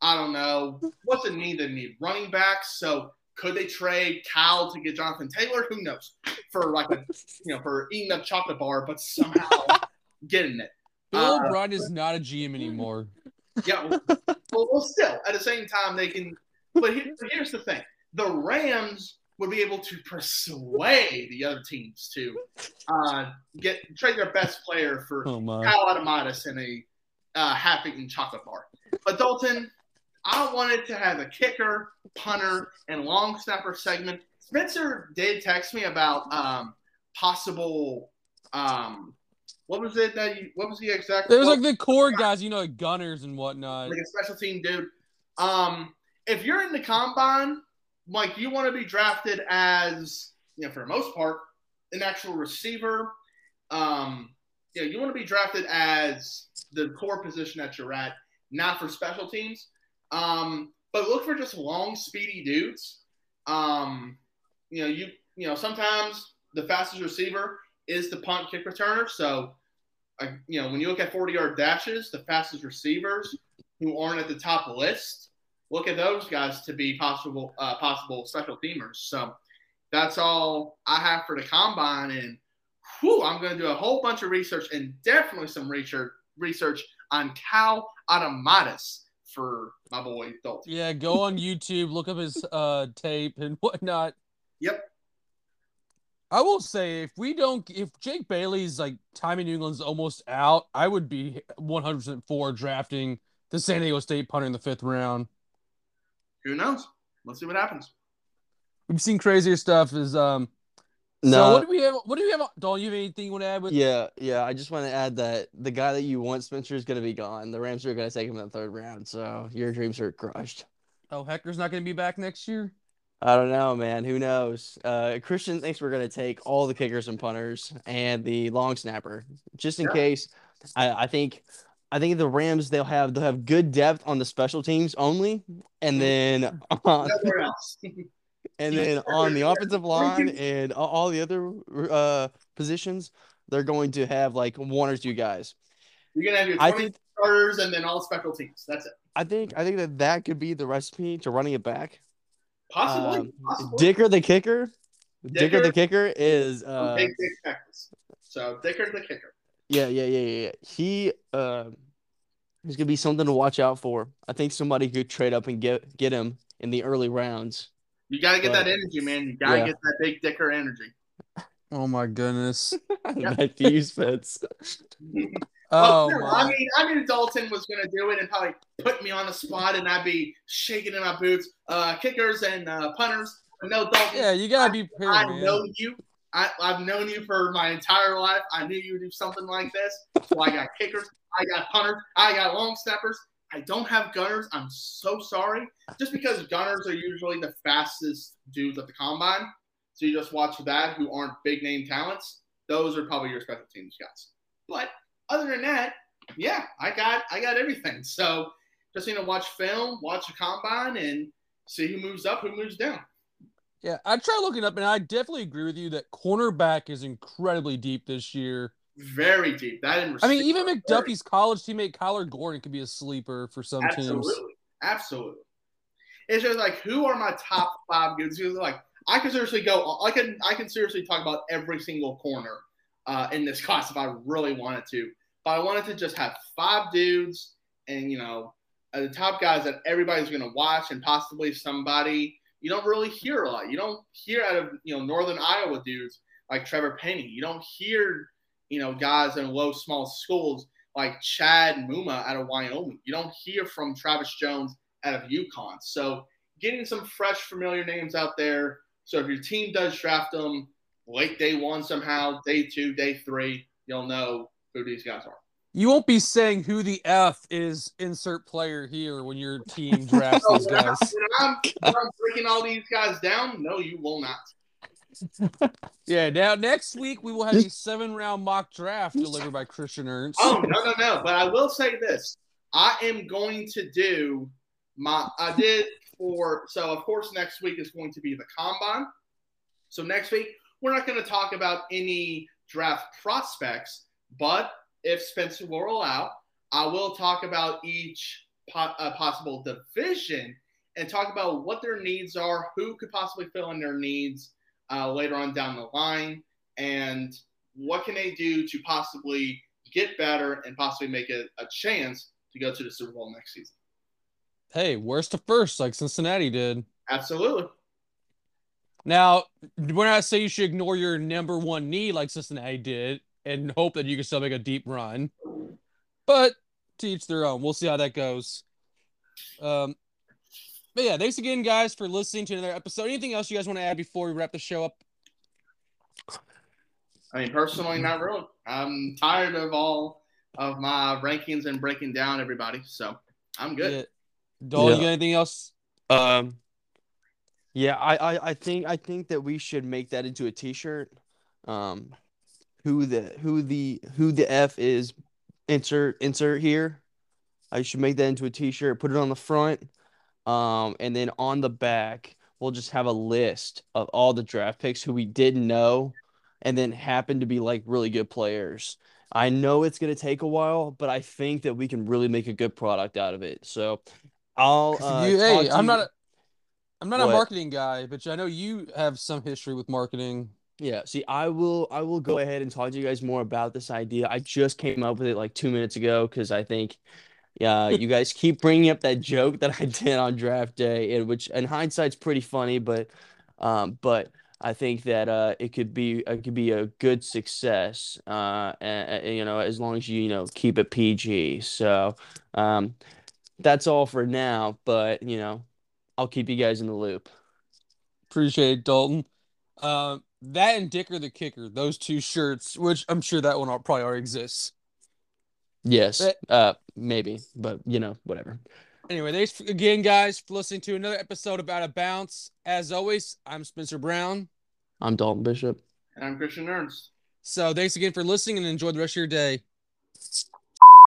I don't know, what's the need they need? Running backs. So could they trade Cal to get Jonathan Taylor? Who knows? For like a, you know, for eating a chocolate bar, but somehow getting it. Bill Uh, O'Brien is not a GM anymore. Yeah. Well, well, well, still, at the same time, they can. But here, here's the thing: the Rams would be able to persuade the other teams to uh, get trade their best player for Oh my. Kyle Adomitis in a uh, half-eaten chocolate bar. But Dalton, I wanted to have a kicker, punter, and long snapper segment. Spencer did text me about um, possible. Um, what was it that you? What was the exact? There's like the core guys, you know, like gunners and whatnot. like a special team dude. Um, if you're in the combine, like you want to be drafted as, you know, for the most part, an actual receiver. Um, you know, you want to be drafted as the core position that you're at, not for special teams. Um, but look for just long, speedy dudes. Um, you know, you you know sometimes the fastest receiver is the punt kick returner. So, you know, when you look at 40 yard dashes, the fastest receivers who aren't at the top list, look at those guys to be possible uh, possible special teamers. So that's all I have for the combine, and whew, I'm going to do a whole bunch of research and definitely some research research on Cal Adomitis for my boy Dalton. Yeah, go on YouTube, look up his uh tape and whatnot. Yep. I will say if we don't if Jake Bailey's like time in New England's almost out, I would be 100% for drafting the San Diego State punter in the 5th round. Who knows? Let's see what happens. We've seen crazier stuff is um So No, what do we have what do we have Don, you have anything you want to add with yeah, yeah. I just want to add that the guy that you want, Spencer, is going to be gone. The Rams are going to take him in the third round, so your dreams are crushed. Oh, Hector's not going to be back next year? I don't know, man. Who knows? Uh, Christian thinks we're going to take all the kickers and punters and the long snapper, just in Yeah. case. I, I think, I think the Rams they'll have they'll have good depth on the special teams only, and then on, Nowhere else. and then on the offensive line and all the other uh positions, they're going to have like one or two guys. You're gonna have your I 20 think starters and then all special teams. That's it. I think I think that that could be the recipe to running it back. Possibly. Um, possibly. Dicker the kicker, Dicker, Dicker? the kicker is uh Big Texas. So Dicker the kicker. yeah yeah yeah yeah. He uh he's gonna be something to watch out for. I think somebody could trade up and get get him in the early rounds. You gotta get But- that energy, man. You gotta Yeah. get that big Dicker energy. Oh my goodness. that fuse fits. Oh Well, no, I mean, I knew Dalton was going to do it and probably put me on the spot, and I'd be shaking in my boots. Uh, kickers and uh, punters. But no, Dalton. Yeah, you got to be prepared, I man. know you. I, I've known you for my entire life. I knew you would do something like this. So I got kickers, I got punters, I got long steppers. I don't have gunners. I'm so sorry. Just because gunners are usually the fastest dudes at the combine. So you just watch that who aren't big name talents. Those are probably your special teams guys. But other than that, yeah, I got I got everything. So just need to watch film, watch the combine, and see who moves up, who moves down. Yeah, I tried looking up, and I definitely agree with you that cornerback is incredibly deep this year. Very deep. That in respect. I mean, even McDuffie's college teammate Kyler Gordon could be a sleeper for some teams. Absolutely. Absolutely. It's just like who are my top five dudes? Because like I can seriously go I can I can seriously talk about every single corner uh, in this class if I really wanted to. But I wanted to just have five dudes and you know uh, the top guys that everybody's gonna watch and possibly somebody you don't really hear a lot. You don't hear out of you know Northern Iowa dudes like Trevor Penning. You don't hear you know guys in low small schools like Chad Muma out of Wyoming. You don't hear from Travis Jones out of UConn. So getting some fresh, familiar names out there. So if your team does draft them late day one somehow, day two, day three, you'll know who these guys are. You won't be saying who the F is insert player here when your team drafts So these I, guys. when I'm breaking all these guys down, no, you will not. Yeah, now next week we will have a seven round mock draft delivered by Christian Ernst. Oh no, no, no! But I will say this: I am going to do my. I did for so of course next week is going to be the combine. So next week we're not going to talk about any draft prospects, but if Spencer will allow, I will talk about each po- uh, possible division and talk about what their needs are, who could possibly fill in their needs uh, later on down the line, and what can they do to possibly get better and possibly make a, a chance to go to the Super Bowl next season. Hey, worst to first, like Cincinnati did. Absolutely. Now, when I say you should ignore your number one knee like Cincinnati did and hope that you can still make a deep run. But to each their own. We'll see how that goes. Um, but yeah, thanks again, guys, for listening to another episode. Anything else you guys want to add before we wrap the show up? I mean, personally, not really. I'm tired of all of my rankings and breaking down everybody, so I'm good. Yeah. Dole, Yeah. you got anything else? Um, yeah, I, I, I think I think that we should make that into a T-shirt. Um, who the who the who the F is insert insert here. I should make that into a T-shirt. Put it on the front. Um, and then on the back, we'll just have a list of all the draft picks who we didn't know, and then happen to be like really good players. I know it's gonna take a while, but I think that we can really make a good product out of it. So, I'll. Uh, you, hey, I'm you- not a, I'm not a marketing guy, but I know you have some history with marketing. Yeah, see, I will I will go ahead and talk to you guys more about this idea. I just came up with it like two minutes ago because I think, yeah, you guys keep bringing up that joke that I did on draft day, and which in hindsight's pretty funny, but, um, but I think that uh, it could be it could be a good success, uh, and, you know, as long as you you know keep it PG. So, um, that's all for now, but you know, I'll keep you guys in the loop. Appreciate it, Dalton. Um, that and Dicker the Kicker, those two shirts, which I'm sure that one probably already exists. Yes, But- uh, maybe, but you know, whatever. Anyway, thanks again, guys, for listening to another episode of Out of Bounce. As always, I'm Spencer Brown. I'm Dalton Bishop. And I'm Christian Ernst. So thanks again for listening and enjoy the rest of your day.